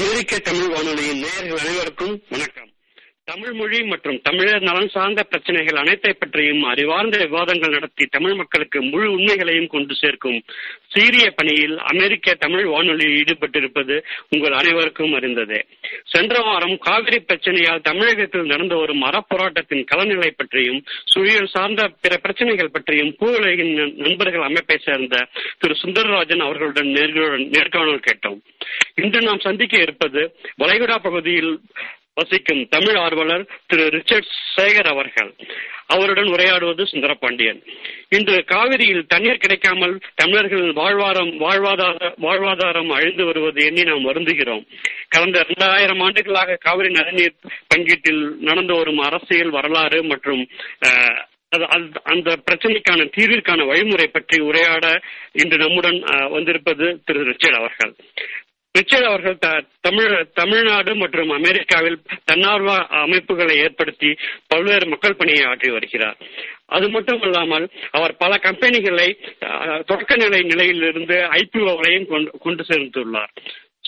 அமெரிக்க தமிழ் வானொலியின் நேயர்கள் அனைவருக்கும் வணக்கம். தமிழ் மொழி மற்றும் தமிழர் நலன் சார்ந்த பிரச்சனைகள் அனைத்தை பற்றியும் அறிவார்ந்த விவாதங்கள் நடத்தி தமிழ் மக்களுக்கு முழு உண்மைகளையும் கொண்டு சேர்க்கும் சீரிய பணியில் அமெரிக்க தமிழ் வானொலியில் ஈடுபட்டிருப்பது உங்கள் அனைவருக்கும் அறிந்ததே. சென்ற வாரம் காவிரி பிரச்சனையால் தமிழகத்தில் நடந்து வரும் அறப்போராட்டத்தின் களநிலை பற்றியும் சூழல் சார்ந்த பிற பிரச்சனைகள் பற்றியும் பூவுலகின் நண்பர்கள் அமைப்பை சேர்ந்த திரு சுந்தரராஜன் அவர்களுடன் நேர்காணல் கேட்டோம். இன்று நாம் சந்திக்க இருப்பது வளைகுடா பகுதியில் வசிக்கும் தமிழ் ஆர்வலர் திரு ரிச்சர்ட் சேகர் அவர்கள். அவருடன் உரையாடுவது சுந்தரபாண்டியன். இன்று காவிரியில் தண்ணீர் கிடைக்காமல் தமிழர்கள் வாழ்வாரம் வாழ்வாதார வாழ்வாதாரம் அழிந்து வருவது எண்ணி நாம் வருந்துகிறோம். கடந்த இரண்டாயிரம் ஆண்டுகளாக காவிரி நதிநீர் பங்கீட்டில் நடந்து வரும் அரசியல் வரலாறு மற்றும் அந்த பிரச்சனைக்கான தீர்விற்கான வழிமுறை பற்றி உரையாட இன்று நம்முடன் வந்திருப்பது திரு ரிச்சர்ட் அவர்கள். ரிச்சர்ட் அவர்கள் தமிழ் தமிழ்நாடு மற்றும் அமெரிக்காவில் தன்னார்வ அமைப்புகளை ஏற்படுத்தி பல்வேறு மக்கள் பணியை ஆற்றி வருகிறார். அது மட்டும் இல்லாமல் அவர் பல கம்பெனிகளை தொடக்க நிலை நிலையிலிருந்து ஐபிஓ வரையும் கொண்டு சேர்ந்துள்ளார்.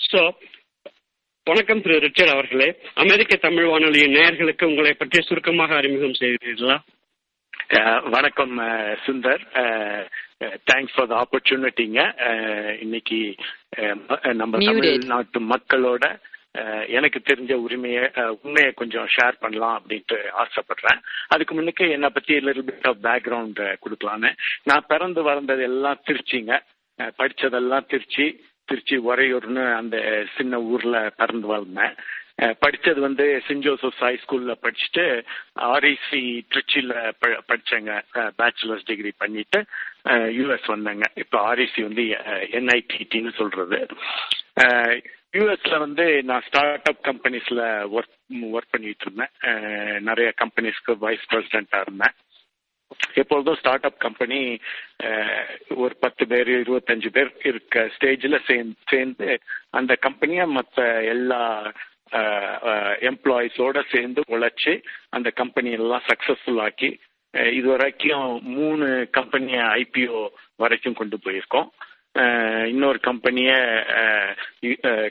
ஸோ வணக்கம் திரு ரிச்சர்ட் அவர்களே. அமெரிக்க தமிழ் வானொலியின் நேயர்களுக்கு உங்களை பற்றி சுருக்கமாக அறிமுகம் செய்கிறீர்களா? வணக்கம் சுந்தர். தேங்க்ஸ் ஃபார் த ஆப்பர்ச்சுனிட்டிங்க இன்னைக்கு நம்ம தமிழ்நாட்டு மக்களோட எனக்கு தெரிஞ்ச உரிமைய உண்மையை கொஞ்சம் ஷேர் பண்ணலாம் அப்படின்ட்டு ஆசைப்படுறேன். அதுக்கு முன்னுக்கு என்னை பத்தி லிட்டில் பிட் ஆஃப் பேக்ரவுண்ட் கொடுக்கலான்னு. நான் பிறந்து வளர்ந்தது எல்லாம் திருச்சிங்க. படிச்சதெல்லாம் திருச்சி திருச்சி உறையூர்னு அந்த சின்ன ஊர்ல பிறந்து வளர்ந்தேன். படிச்சது வந்து சென்ட் ஜோசப் ஹை ஸ்கூல்ல படிச்சுட்டு ஆர்இசி திருச்சியில படிச்சேங்க. பேச்சுலர்ஸ் டிகிரி பண்ணிட்டு யூஎஸ் வந்தேங்க. இப்போ ஆர்இசி வந்து என்ஐடிடின்னு சொல்றது. யூஎஸ்ல வந்து நான் ஸ்டார்ட் அப் கம்பெனிஸ்ல ஒர்க் ஒர்க் பண்ணிட்டு இருந்தேன். நிறைய கம்பெனிஸ்க்கு வைஸ் பிரசிடென்டா இருந்தேன். எப்பொழுதும் ஸ்டார்ட் அப் கம்பெனி ஒரு பத்து பேர் இருபத்தஞ்சு பேர் இருக்க ஸ்டேஜில் சேர்ந்து சேர்ந்து அந்த கம்பெனியை மற்ற எல்லா எம்ப்ளாயிஸோட சேர்ந்து உழைச்சி அந்த கம்பெனி எல்லாம் சக்சஸ்ஃபுல் ஆக்கி இது வரைக்கும் மூணு கம்பெனியை ஐபிஓ வரைக்கும் கொண்டு போயிருக்கோம் இன்னொரு கம்பெனியை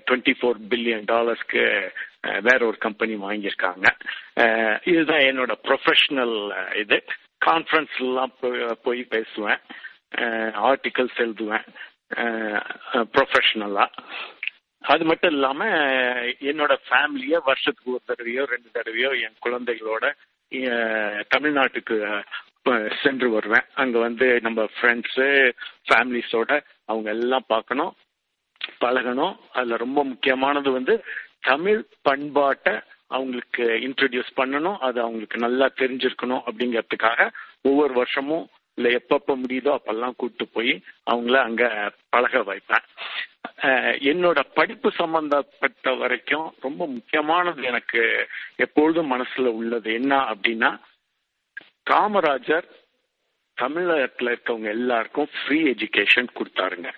டுவெண்ட்டி ஃபோர் பில்லியன் டாலர்ஸ்க்கு வேற ஒரு கம்பெனி வாங்கியிருக்காங்க இதுதான் என்னோட ப்ரொஃபஷனல் இது கான்ஃபரன்ஸ்லாம் போய் பேசுவேன் ஆர்டிகல்ஸ் எழுதுவேன் ப்ரொஃபஷனலா அது மட்டும் இல்லாம என்னோட ஃபேமிலிய வருஷத்துக்கு ஒரு தடவையோ ரெண்டு தடவையோ என் குழந்தைகளோட தமிழ்நாட்டுக்கு சென்று வருவேன். அங்க வந்து நம்ம ஃப்ரெண்ட்ஸு ஃபேமிலிஸோட அவங்க எல்லாம் பார்க்கணும் பழகணும். அதுல ரொம்ப முக்கியமானது வந்து தமிழ் பண்பாட்டை அவங்களுக்கு இன்ட்ரடியூஸ் பண்ணணும். அது அவங்களுக்கு நல்லா தெரிஞ்சிருக்கணும் அப்படிங்கிறதுக்காக ஒவ்வொரு வருஷமும் இல்லை எப்பப்ப முடியுதோ அப்பெல்லாம் கூப்பிட்டு போய் அவங்கள அங்க பழக வைப்பேன். என்னோட படிப்பு சம்பந்தப்பட்ட வரைக்கும் ரொம்ப முக்கியமானது எனக்கு எப்பொழுதும் மனசுல உள்ளது. என்ன அப்படின்னா காமராஜர் தமிழகத்துல இருக்கவங்க எல்லாருக்கும் ஃப்ரீ எஜுகேஷன் கொடுத்தாருங்க.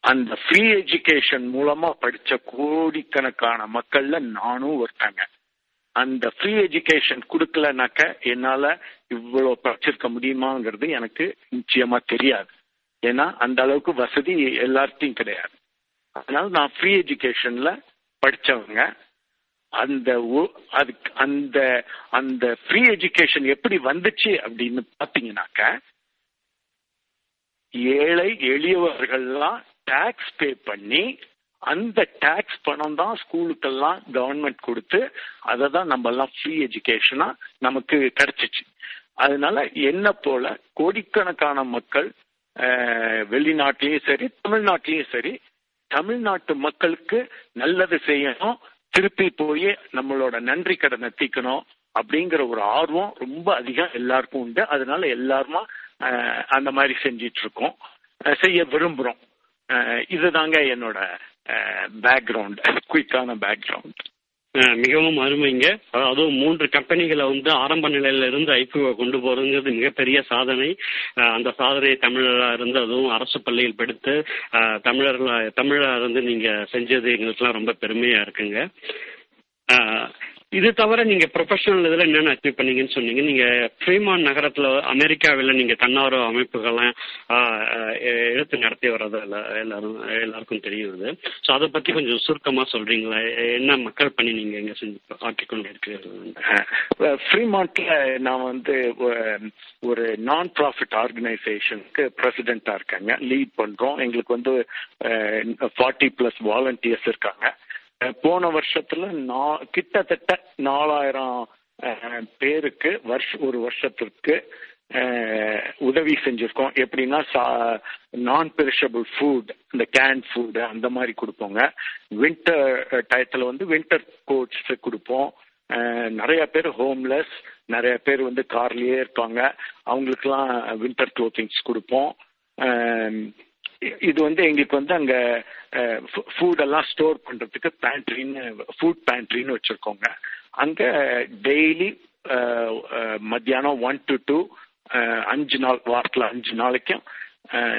அந்த ஃப்ரீ எஜுகேஷன் மூலமா படிச்ச கோடிக்கணக்கான மக்கள்ல நானும் ஒருத்தாங்க. அந்த ஃப்ரீ எஜுகேஷன் கொடுக்கலனாக்க என்னால இவ்வளவு படிச்சிருக்க முடியுமாங்கிறது எனக்கு நிச்சயமா தெரியாது. ஏன்னா அந்த அளவுக்கு வசதி எல்லார்ட்டையும் கிடையாது. அதனால நான் ஃப்ரீ எஜுகேஷன்ல படிச்சவங்க. அந்த அதுக்கு அந்த அந்த ஃப்ரீ எஜுகேஷன் எப்படி வந்துச்சு அப்படின்னு பாத்தீங்கன்னாக்க ஏழை எளியவர்கள்லாம் டாக்ஸ் பே பண்ணி அந்த டாக்ஸ் பணம் தான் ஸ்கூலுக்கெல்லாம் கவர்மெண்ட் கொடுத்து அதை தான் நம்ம எல்லாம் ஃப்ரீ எஜுகேஷனா நமக்கு கிடைச்சிச்சு. அதனால என்ன போல கோடிக்கணக்கான மக்கள் வெளிநாட்டிலையும் சரி தமிழ்நாட்டிலையும் சரி தமிழ்நாட்டு மக்களுக்கு நல்லது செய்யணும் திருப்பி போய் நம்மளோட நன்றி கடனை தீக்கணும் அப்படிங்கிற ஒரு ஆர்வம் ரொம்ப அதிகம் எல்லாருக்கும் உண்டு. அதனால எல்லாருமா அந்த மாதிரி செஞ்சிட்டு இருக்கோம். செய்ய விரும்புறோம். இதுதாங்க என்னோட பேக்ரவுண்ட் குயிக்கான பேக்ரவுண்ட் மிகவும் அருமைங்க. அதுவும் மூன்று கம்பெனிகளை வந்து ஆரம்ப நிலையில இருந்து ஐபிஓ கொண்டு போறதுங்கிறது மிகப்பெரிய சாதனை. அந்த சாதனை தமிழரா இருந்து அதுவும் அரசு பள்ளியில் படித்து தமிழர்களா தமிழா இருந்து நீங்க செஞ்சது எங்களுக்குலாம் ரொம்ப பெருமையா இருக்குங்க. இது தவிர நீங்க ப்ரொஃபஷனல் இதுல என்னென்ன அச்சீவ் பண்ணீங்கன்னு சொன்னீங்க. நீங்க ஃப்ரீமான் நகரத்துல அமெரிக்காவில் நீங்க தன்னார்வ அமைப்புகள்லாம் எழுத்து எடுத்து நடத்தி வர்றது எல்லாரும் எல்லாருக்கும் தெரியுது ஸோ அதை பத்தி கொஞ்சம் சுருக்கமா சொல்றீங்களா? என்ன மக்கள் பணி நீங்க எங்க செஞ்சு ஆக்கி கொண்டு இருக்கிறீர்கள் ஃப்ரீமாண்ட்ல நான் வந்து ஒரு நான் ப்ராஃபிட் ஆர்கனைசேஷனுக்கு பிரசிடென்டா இருக்காங்க. லீட் பண்றோம். எங்களுக்கு வந்து ஃபார்ட்டி பிளஸ் வாலண்டியர்ஸ் இருக்காங்க. போன வருஷத்துல நா- கிட்டத்தட்ட நாலாயிரம் பேருக்கு வருஷ ஒரு வருஷத்திற்கு உதவி செஞ்சிருக்கோம். எப்படின்னா நான் பெரிஷபிள் ஃபுட் இந்த கேன் ஃபுட் அந்த மாதிரி கொடுப்போங்க. வின்டர் டயத்தில் வந்து வின்டர் கோட்ஸ் கொடுப்போம். நிறைய பேர் ஹோம்லெஸ் நிறைய பேர் வந்து கார்லயே இருப்பாங்க அவங்களுக்குலாம் வின்டர் க்ளோத்திங்ஸ் கொடுப்போம். இது வந்து எங்களுக்கு வந்து அங்க ஃபுட் எல்லாம் ஸ்டோர் பண்றதுக்கு பேண்ட்ரின்னு ஃபுட் பேண்ட்ரின்னு வச்சிருக்கோங்க. அங்க டெய்லி மத்தியானம் ஒன் டு டூ அஞ்சு நாள் வாரத்துல அஞ்சு நாளைக்கும்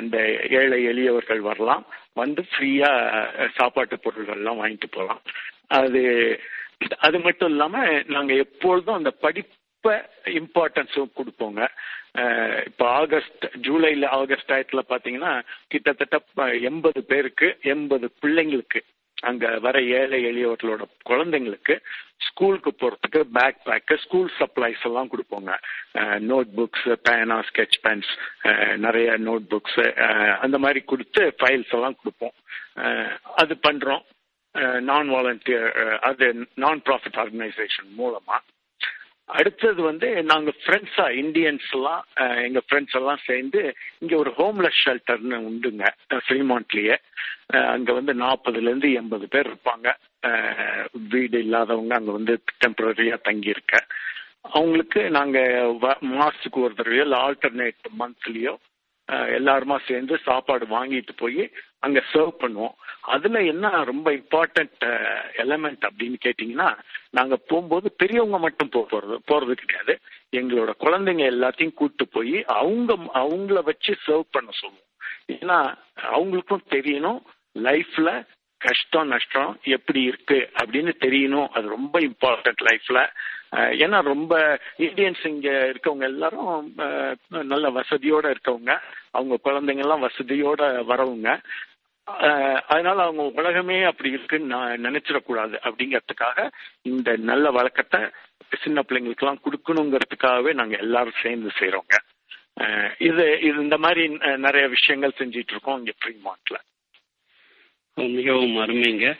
இந்த ஏழை எளியவர்கள் வரலாம். வந்து ஃப்ரீயா சாப்பாட்டு பொருள்கள்லாம் வாங்கிட்டு போகலாம். அது அது மட்டும் இல்லாம நாங்க எப்பொழுதும் அந்த படிப்பை இம்பார்ட்டன்ஸும் கொடுப்போங்க. இப்போ ஆகஸ்ட் ஜூலைல ஆகஸ்ட் டயத்துல பாத்தீங்கன்னா கிட்டத்தட்ட எண்பது பேருக்கு எண்பது பிள்ளைங்களுக்கு அங்க வர ஏழை எளியவர்களோட குழந்தைங்களுக்கு ஸ்கூலுக்கு போறதுக்கு பேக் பேக்கு ஸ்கூல் சப்ளைஸ் எல்லாம் கொடுப்போங்க. நோட் புக்ஸ் பேனா ஸ்கெட்ச் பென்ஸ் நிறைய நோட் புக்ஸ் அந்த மாதிரி கொடுத்து ஃபைல்ஸ் எல்லாம் கொடுப்போம். அது பண்றோம். நான் வாலண்டியர் அது நான் ப்ராஃபிட் ஆர்கனைசேஷன் மூலமா. அடுத்தது வந்து நாங்க ஃப்ரெண்ட்ஸா இந்தியன்ஸ் எல்லாம் எங்க ஃப்ரெண்ட்ஸ் எல்லாம் சேர்ந்து இங்க ஒரு ஹோம்லெஸ் ஷெல்டர்னு உண்டுங்க ஃப்ரீமாண்ட்லயே அங்க வந்து நாற்பதுல இருந்து எண்பது பேர் இருப்பாங்க. வீடு இல்லாதவங்க அங்க வந்து டெம்பரரியா தங்கி இருக்க அவங்களுக்கு நாங்க வ- மாசத்துக்கு ஒரு தடவையோ இல்லை ஆல்டர்னேட் மந்த்லயோ எல்லாருமா சேர்ந்து சாப்பாடு வாங்கிட்டு போய் அங்க சர்வ் பண்ணுவோம். அதுல என்ன ரொம்ப இம்பார்ட்டன்ட் எலமெண்ட் அப்படின்னு கேட்டீங்கன்னா நாங்க போகும்போது பெரியவங்க மட்டும் போக போறது போறது கிடையாது. எங்களோட குழந்தைங்க எல்லாத்தையும் கூட்டு போய் அவங்க அவங்கள வச்சு சர்வ் பண்ண சொல்லுவோம். ஏன்னா அவங்களுக்கும் தெரியணும் லைஃப்ல கஷ்டம் நஷ்டம் எப்படி இருக்கு அப்படின்னு தெரியணும். அது ரொம்ப இம்பார்ட்டன்ட் லைஃப்ல ஏன்னா ரொம்ப இந்தியன்ஸ் இங்க இருக்கவங்க எல்லாரும் நல்ல வசதியோட இருக்கவங்க. அவங்க குழந்தைங்க எல்லாம் வசதியோட வரவங்க. அதனால அவங்க உலகமே அப்படி இருக்குன்னு நான் நினைச்சிடக்கூடாது அப்படிங்கறதுக்காக இந்த நல்ல வழக்கத்தை சின்ன பிள்ளைங்களுக்கு எல்லாம் கொடுக்கணுங்கிறதுக்காகவே நாங்க எல்லாரும் சேர்ந்து செய்யறோங்க இது இது இந்த மாதிரி நிறைய விஷயங்கள் செஞ்சிட்டு இருக்கோம் இங்க ஃப்ரீமார்ட்ல மிகவும் அருமைங்க.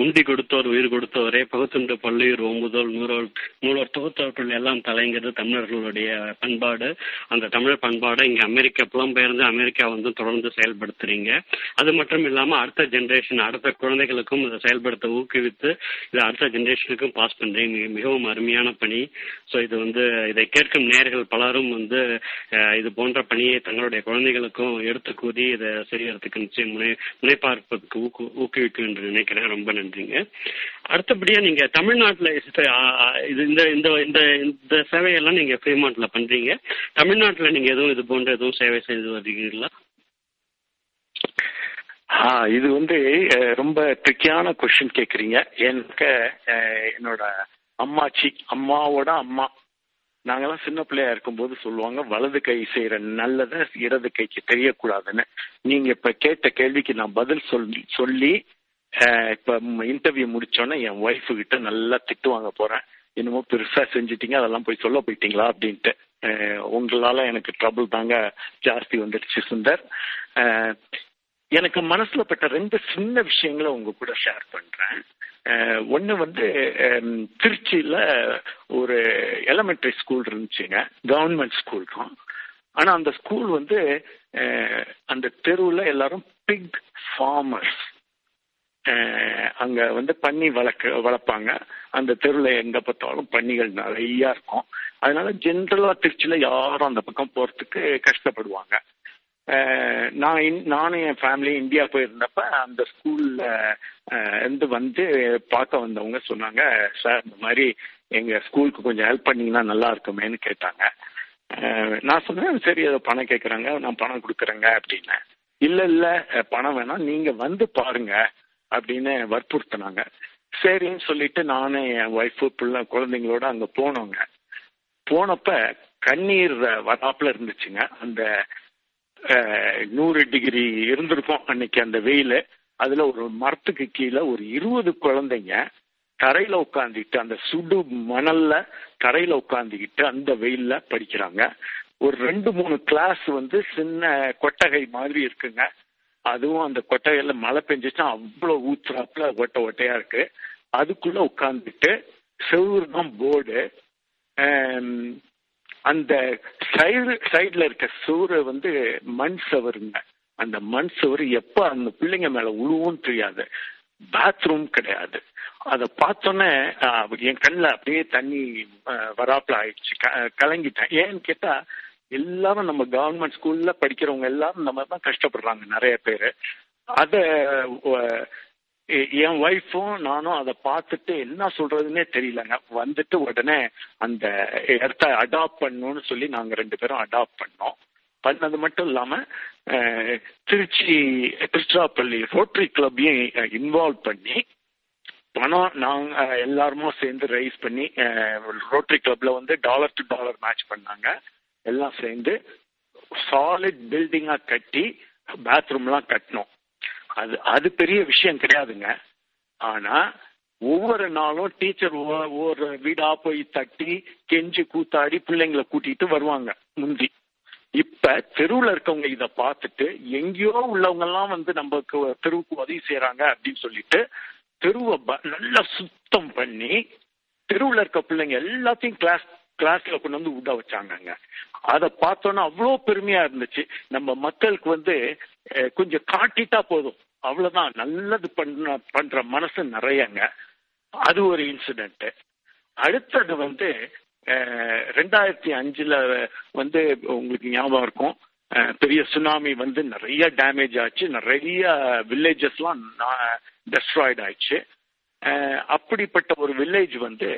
உண்டி கொடுத்தோர் உயிர் கொடுத்தோரே பகுத்துண்டு பள்ளியூர் ஓம்புதோல் நூறோல் நூலோர் தொகுத்தவர்கள் எல்லாம் தலைங்கிறது தமிழர்களுடைய பண்பாடு. அந்த தமிழ் பண்பாடை இங்க அமெரிக்கா புலம்பெயர்ந்து அமெரிக்கா வந்து தொடர்ந்து செயல்படுத்துறீங்க. அது மட்டும் இல்லாம அடுத்த ஜெனரேஷன் அடுத்த குழந்தைகளுக்கும் இதை செயல்படுத்த ஊக்குவித்து இதை அடுத்த ஜெனரேஷனுக்கும் பாஸ் பண்றீங்க. மிகவும் அருமையான பணி. ஸோ இது வந்து இதை கேட்கும் நேர்கள் பலரும் வந்து இது போன்ற பணியை தங்களுடைய குழந்தைகளுக்கும் எடுத்து கூறி இதை செய்யறதுக்கு நிச்சயம் முனை எங்களுக்கு ஊக்கு ஊக்குவிக்கும் என்று நினைக்கிறேன். ரொம்ப நன்றிங்க. அடுத்தபடியா நீங்க தமிழ்நாட்டுல இது- இந்த இந்த இந்த இந்த சேவையெல்லாம் நீங்க ஃப்ரீமாண்ட்ல பண்றீங்க. தமிழ்நாட்டுல நீங்க எதுவும் இது போன்ற எதுவும் சேவை செய்து வருகிறீங்களா ஆ இது வந்து ரொம்ப ட்ரிக்கியான கொஸ்டின் கேக்குறீங்க. எனக்கு என்னோட அம்மாச்சி அம்மாவோட அம்மா. நாங்கெல்லாம் சின்ன பிள்ளையா இருக்கும்போது சொல்லுவாங்க வலது கை செய்யற நல்லதை இடது கைக்கு தெரியக்கூடாதுன்னு. நீங்க இப்ப கேட்ட கேள்விக்கு நான் பதில் சொல்லி சொல்லி இப்ப இன்டர்வியூ முடிச்சோன்னே என் ஒய்ஃபு கிட்ட நல்லா திட்டு வாங்க போறேன். என்னமோ பெருசா செஞ்சிட்டீங்க அதெல்லாம் போய் சொல்ல போயிட்டீங்களா அப்படின்ட்டு. உங்களால எனக்கு ட்ரபுள் தாங்க ஜாஸ்தி வந்துடுச்சு சுந்தர். எனக்கு மனசுல பட்ட ரெண்டு சின்ன விஷயங்களை உங்க கூட ஷேர் பண்றேன். ஒன்று வந்து திருச்சியில் திருச்சியில ஒரு எலமெண்டரி ஸ்கூல் இருந்துச்சுங்க கவர்மெண்ட் ஸ்கூல் தான். ஆனா அந்த ஸ்கூல் வந்து அந்த தெருவுல எல்லாரும் பிக் ஃபார்மர்ஸ் அங்க வந்து பன்னி வளர்க்க வளர்ப்பாங்க. அந்த தெருவில் எங்க பார்த்தாலும் பன்னிகள் நிறைய இருக்கும். அதனால ஜென்ரலா திருச்சியில யாரும் அந்த பக்கம் போறதுக்கு கஷ்டப்படுவாங்க. நான் இன்- நானும் என் ஃபேமிலி இந்தியா போயிருந்தப்ப அந்த ஸ்கூல்ல இருந்து வந்து பார்க்க வந்தவங்க சொன்னாங்க சார் இந்த மாதிரி எங்க ஸ்கூலுக்கு கொஞ்சம் ஹெல்ப் பண்ணீங்கன்னா நல்லா இருக்குமேன்னு கேட்டாங்க. நான் சொன்னேன் சரி ஏதோ பணம் கேட்குறாங்க நான் பணம் கொடுக்குறேங்க அப்படின்னு இல்ல இல்ல பணம் வேணாம் நீங்க வந்து பாருங்க அப்படின்னு வற்புறுத்தினாங்க. சரின்னு சொல்லிட்டு நானும் என் ஒய்ஃபு பிள்ளை குழந்தைங்களோட அங்க போனோங்க. போனப்ப கண்ணீர் வராப்புல இருந்துச்சுங்க. அந்த நூறு டிகிரி இருந்திருக்கும் அன்னைக்கு அந்த வெயில். அதுல ஒரு மரத்துக்கு கீழே ஒரு இருபது குழந்தைங்க தரையில உட்காந்துக்கிட்டு அந்த சுடு மணல்ல தரையில உட்காந்துக்கிட்டு அந்த வெயில்ல படிக்கிறாங்க. ஒரு ரெண்டு மூணு கிளாஸ் வந்து சின்ன கொட்டகை மாதிரி இருக்குங்க. அதுவும் அந்த கொட்டகையில மழை பெஞ்சிச்சுன்னா அவ்வளவு ஊத்துறாப்புல ஒட்ட ஒட்டையா இருக்கு. அதுக்குள்ள உட்காந்துட்டு செவ்வூர் தான் போர்டு அந்த சைடு சைடுல இருக்க சுவரை வந்து மண் சவருங்க. அந்த மண் சவரு எப்ப அந்த பிள்ளைங்க மேல உழுவும் தெரியாது. பாத்ரூம் கிடையாது. அதை பார்த்தோன்னே என் கண்ணில் அப்படியே தண்ணி ஆஹ், ஆயிடுச்சு. க- கலங்கிட்டேன். ஏன்னு கேட்டா எல்லாரும் நம்ம கவர்மெண்ட் ஸ்கூல்ல படிக்கிறவங்க எல்லாரும் நம்ம தான் கஷ்டப்படுறாங்க நிறைய பேர். அத என் ஒய்ஃபும் நானும் அதை பார்த்துட்டு என்ன சொல்றதுன்னே தெரியலங்க. வந்துட்டு உடனே அந்த இடத்த அடாப்ட் பண்ணணும்னு சொல்லி நாங்க ரெண்டு பேரும் அடாப்ட் பண்ணோம். பண்ணது மட்டும் இல்லாம திருச்சி திருச்சிராப்பள்ளி ரோட்டரி கிளப்பையும் இன்வால்வ் பண்ணி பணம் நாங்க அஹ், எல்லாருமே சேர்ந்து ரைஸ் பண்ணி ரோட்டரி கிளப்ல வந்து டாலர் டு டாலர் மேட்ச் பண்ணாங்க. எல்லாம் சேர்ந்து சாலிட் பில்டிங்கா கட்டி பாத்ரூம்லாம் கட்டினோம். அது அது பெரிய விஷயம் கிடையாதுங்க. ஆனா ஒவ்வொரு நாளும் டீச்சர் ஒவ்வொரு வீடா போய் தட்டி கெஞ்சி கூத்தாடி பிள்ளைங்களை கூட்டிட்டு வருவாங்க முந்தி. இப்ப தெருவுல இருக்கவங்க இத பார்த்துட்டு எங்கேயோ உள்ளவங்க எல்லாம் வந்து நமக்கு தெருவுக்கு உதவி செய்யறாங்க அப்படின்னு சொல்லிட்டு தெருவை ப- நல்லா சுத்தம் பண்ணி தெருவுல இருக்க பிள்ளைங்க எல்லாத்தையும் கிளாஸ் கிளாஸ்ல கொண்டு வந்து விட வச்சாங்கங்க. அதை பார்த்தோன்னா அவ்வளோ பெருமையா இருந்துச்சு. நம்ம மக்களுக்கு வந்து கொஞ்சம் காட்டிட்டா போதும். அவ்வளவுதான். நல்லது பண்ண பண்ற மனசு நிறையங்க. அது ஒரு இன்சிடென்ட் அடுத்தது வந்து ரெண்டாயிரத்தி அஞ்சுல வந்து உங்களுக்கு ஞாபகம் இருக்கும். பெரிய சுனாமி வந்து நிறைய டேமேஜ் ஆச்சு. நிறைய வில்லேஜஸ்லாம் டெஸ்ட்ராய்ட் ஆயிடுச்சு. அப்படிப்பட்ட ஒரு வில்லேஜ் வந்து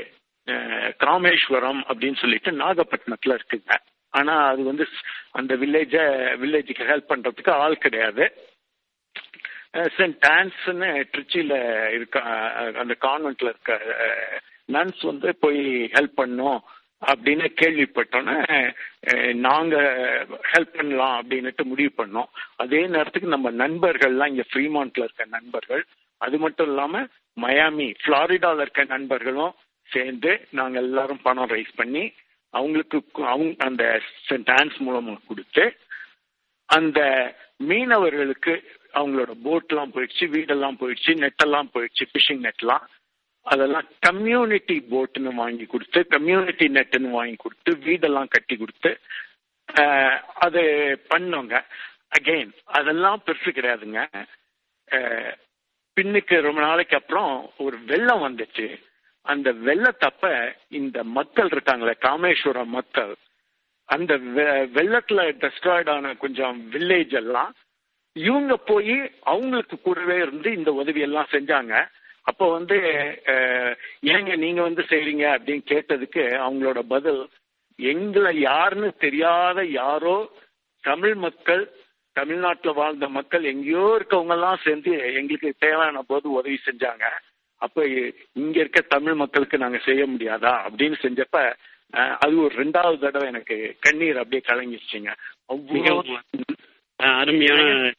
அஹ், காமேஸ்வரம் அப்படின்னு சொல்லிட்டு நாகப்பட்டினத்துல இருக்குங்க. ஆனா அது வந்து அந்த வில்லேஜ வில்லேஜுக்கு ஹெல்ப் பண்றதுக்கு ஆள் கிடையாது. சென்ட் ஆன்ஸ்னு ட்ரிச்சியில இருக்க அந்த கான்வென்ட்ல இருக்க நன்ஸ் வந்து போய் ஹெல்ப் பண்ணும் அப்படின்னு கேள்விப்பட்டோன்னே நாங்க ஹெல்ப் பண்ணலாம் அப்படின்னுட்டு முடிவு பண்ணோம். அதே நேரத்துக்கு நம்ம நண்பர்கள்லாம் இங்க ஃப்ரீமான்ட்ல இருக்க நண்பர்கள் அது மட்டும் இல்லாம மயாமி ஃப்ளாரிடால இருக்க நண்பர்களும் சேர்ந்து நாங்கள் எல்லாரும் பணம் ரைஸ் பண்ணி அவங்களுக்கு அவங்க அந்த சென்ட் டான்ஸ் மூலமாக கொடுத்து அந்த மீனவர்களுக்கு அவங்களோட போட்லாம் போயிடுச்சு வீடெல்லாம் போயிடுச்சு நெட்டெல்லாம் போயிடுச்சு ஃபிஷிங் நெட்லாம் அதெல்லாம் கம்யூனிட்டி போட்டுன்னு வாங்கி கொடுத்து கம்யூனிட்டி நெட்டுன்னு வாங்கி கொடுத்து வீடெல்லாம் கட்டி கொடுத்து அது பண்ணோங்க. அகெயின் அதெல்லாம் பெருசு கிடையாதுங்க. பின்னுக்கு ரொம்ப நாளைக்கு அப்புறம் ஒரு வெள்ளம் வந்துச்சு. அந்த வெள்ளத்தப்ப இந்த மக்கள் இருக்காங்களே காமேஸ்வரம் மக்கள் அந்த வெ- வெள்ளத்துல டெஸ்ட்ராய்ட் ஆன கொஞ்சம் வில்லேஜ் எல்லாம் இவங்க போய் அவங்களுக்கு கூடவே இருந்து இந்த உதவி எல்லாம் செஞ்சாங்க. அப்போ வந்து ஏங்க நீங்க வந்து செய்றீங்க அப்படின்னு கேட்டதுக்கு அவங்களோட பதில் எங்களை யாருன்னு தெரியாத யாரோ தமிழ் மக்கள் தமிழ்நாட்டில் வாழ்ந்த மக்கள் எங்கேயோ இருக்கவங்க எல்லாம் சேர்ந்து எங்களுக்கு தேவையான போது உதவி செஞ்சாங்க. அப்ப இங்க இருக்க தமிழ் மக்களுக்கு நாங்க செய்ய முடியாதா அப்படின்னு செஞ்சப்ப அது ஒரு ரெண்டாவது தடவை எனக்கு கண்ணீர் அப்படியே கலங்கிருச்சுங்க. அருமையான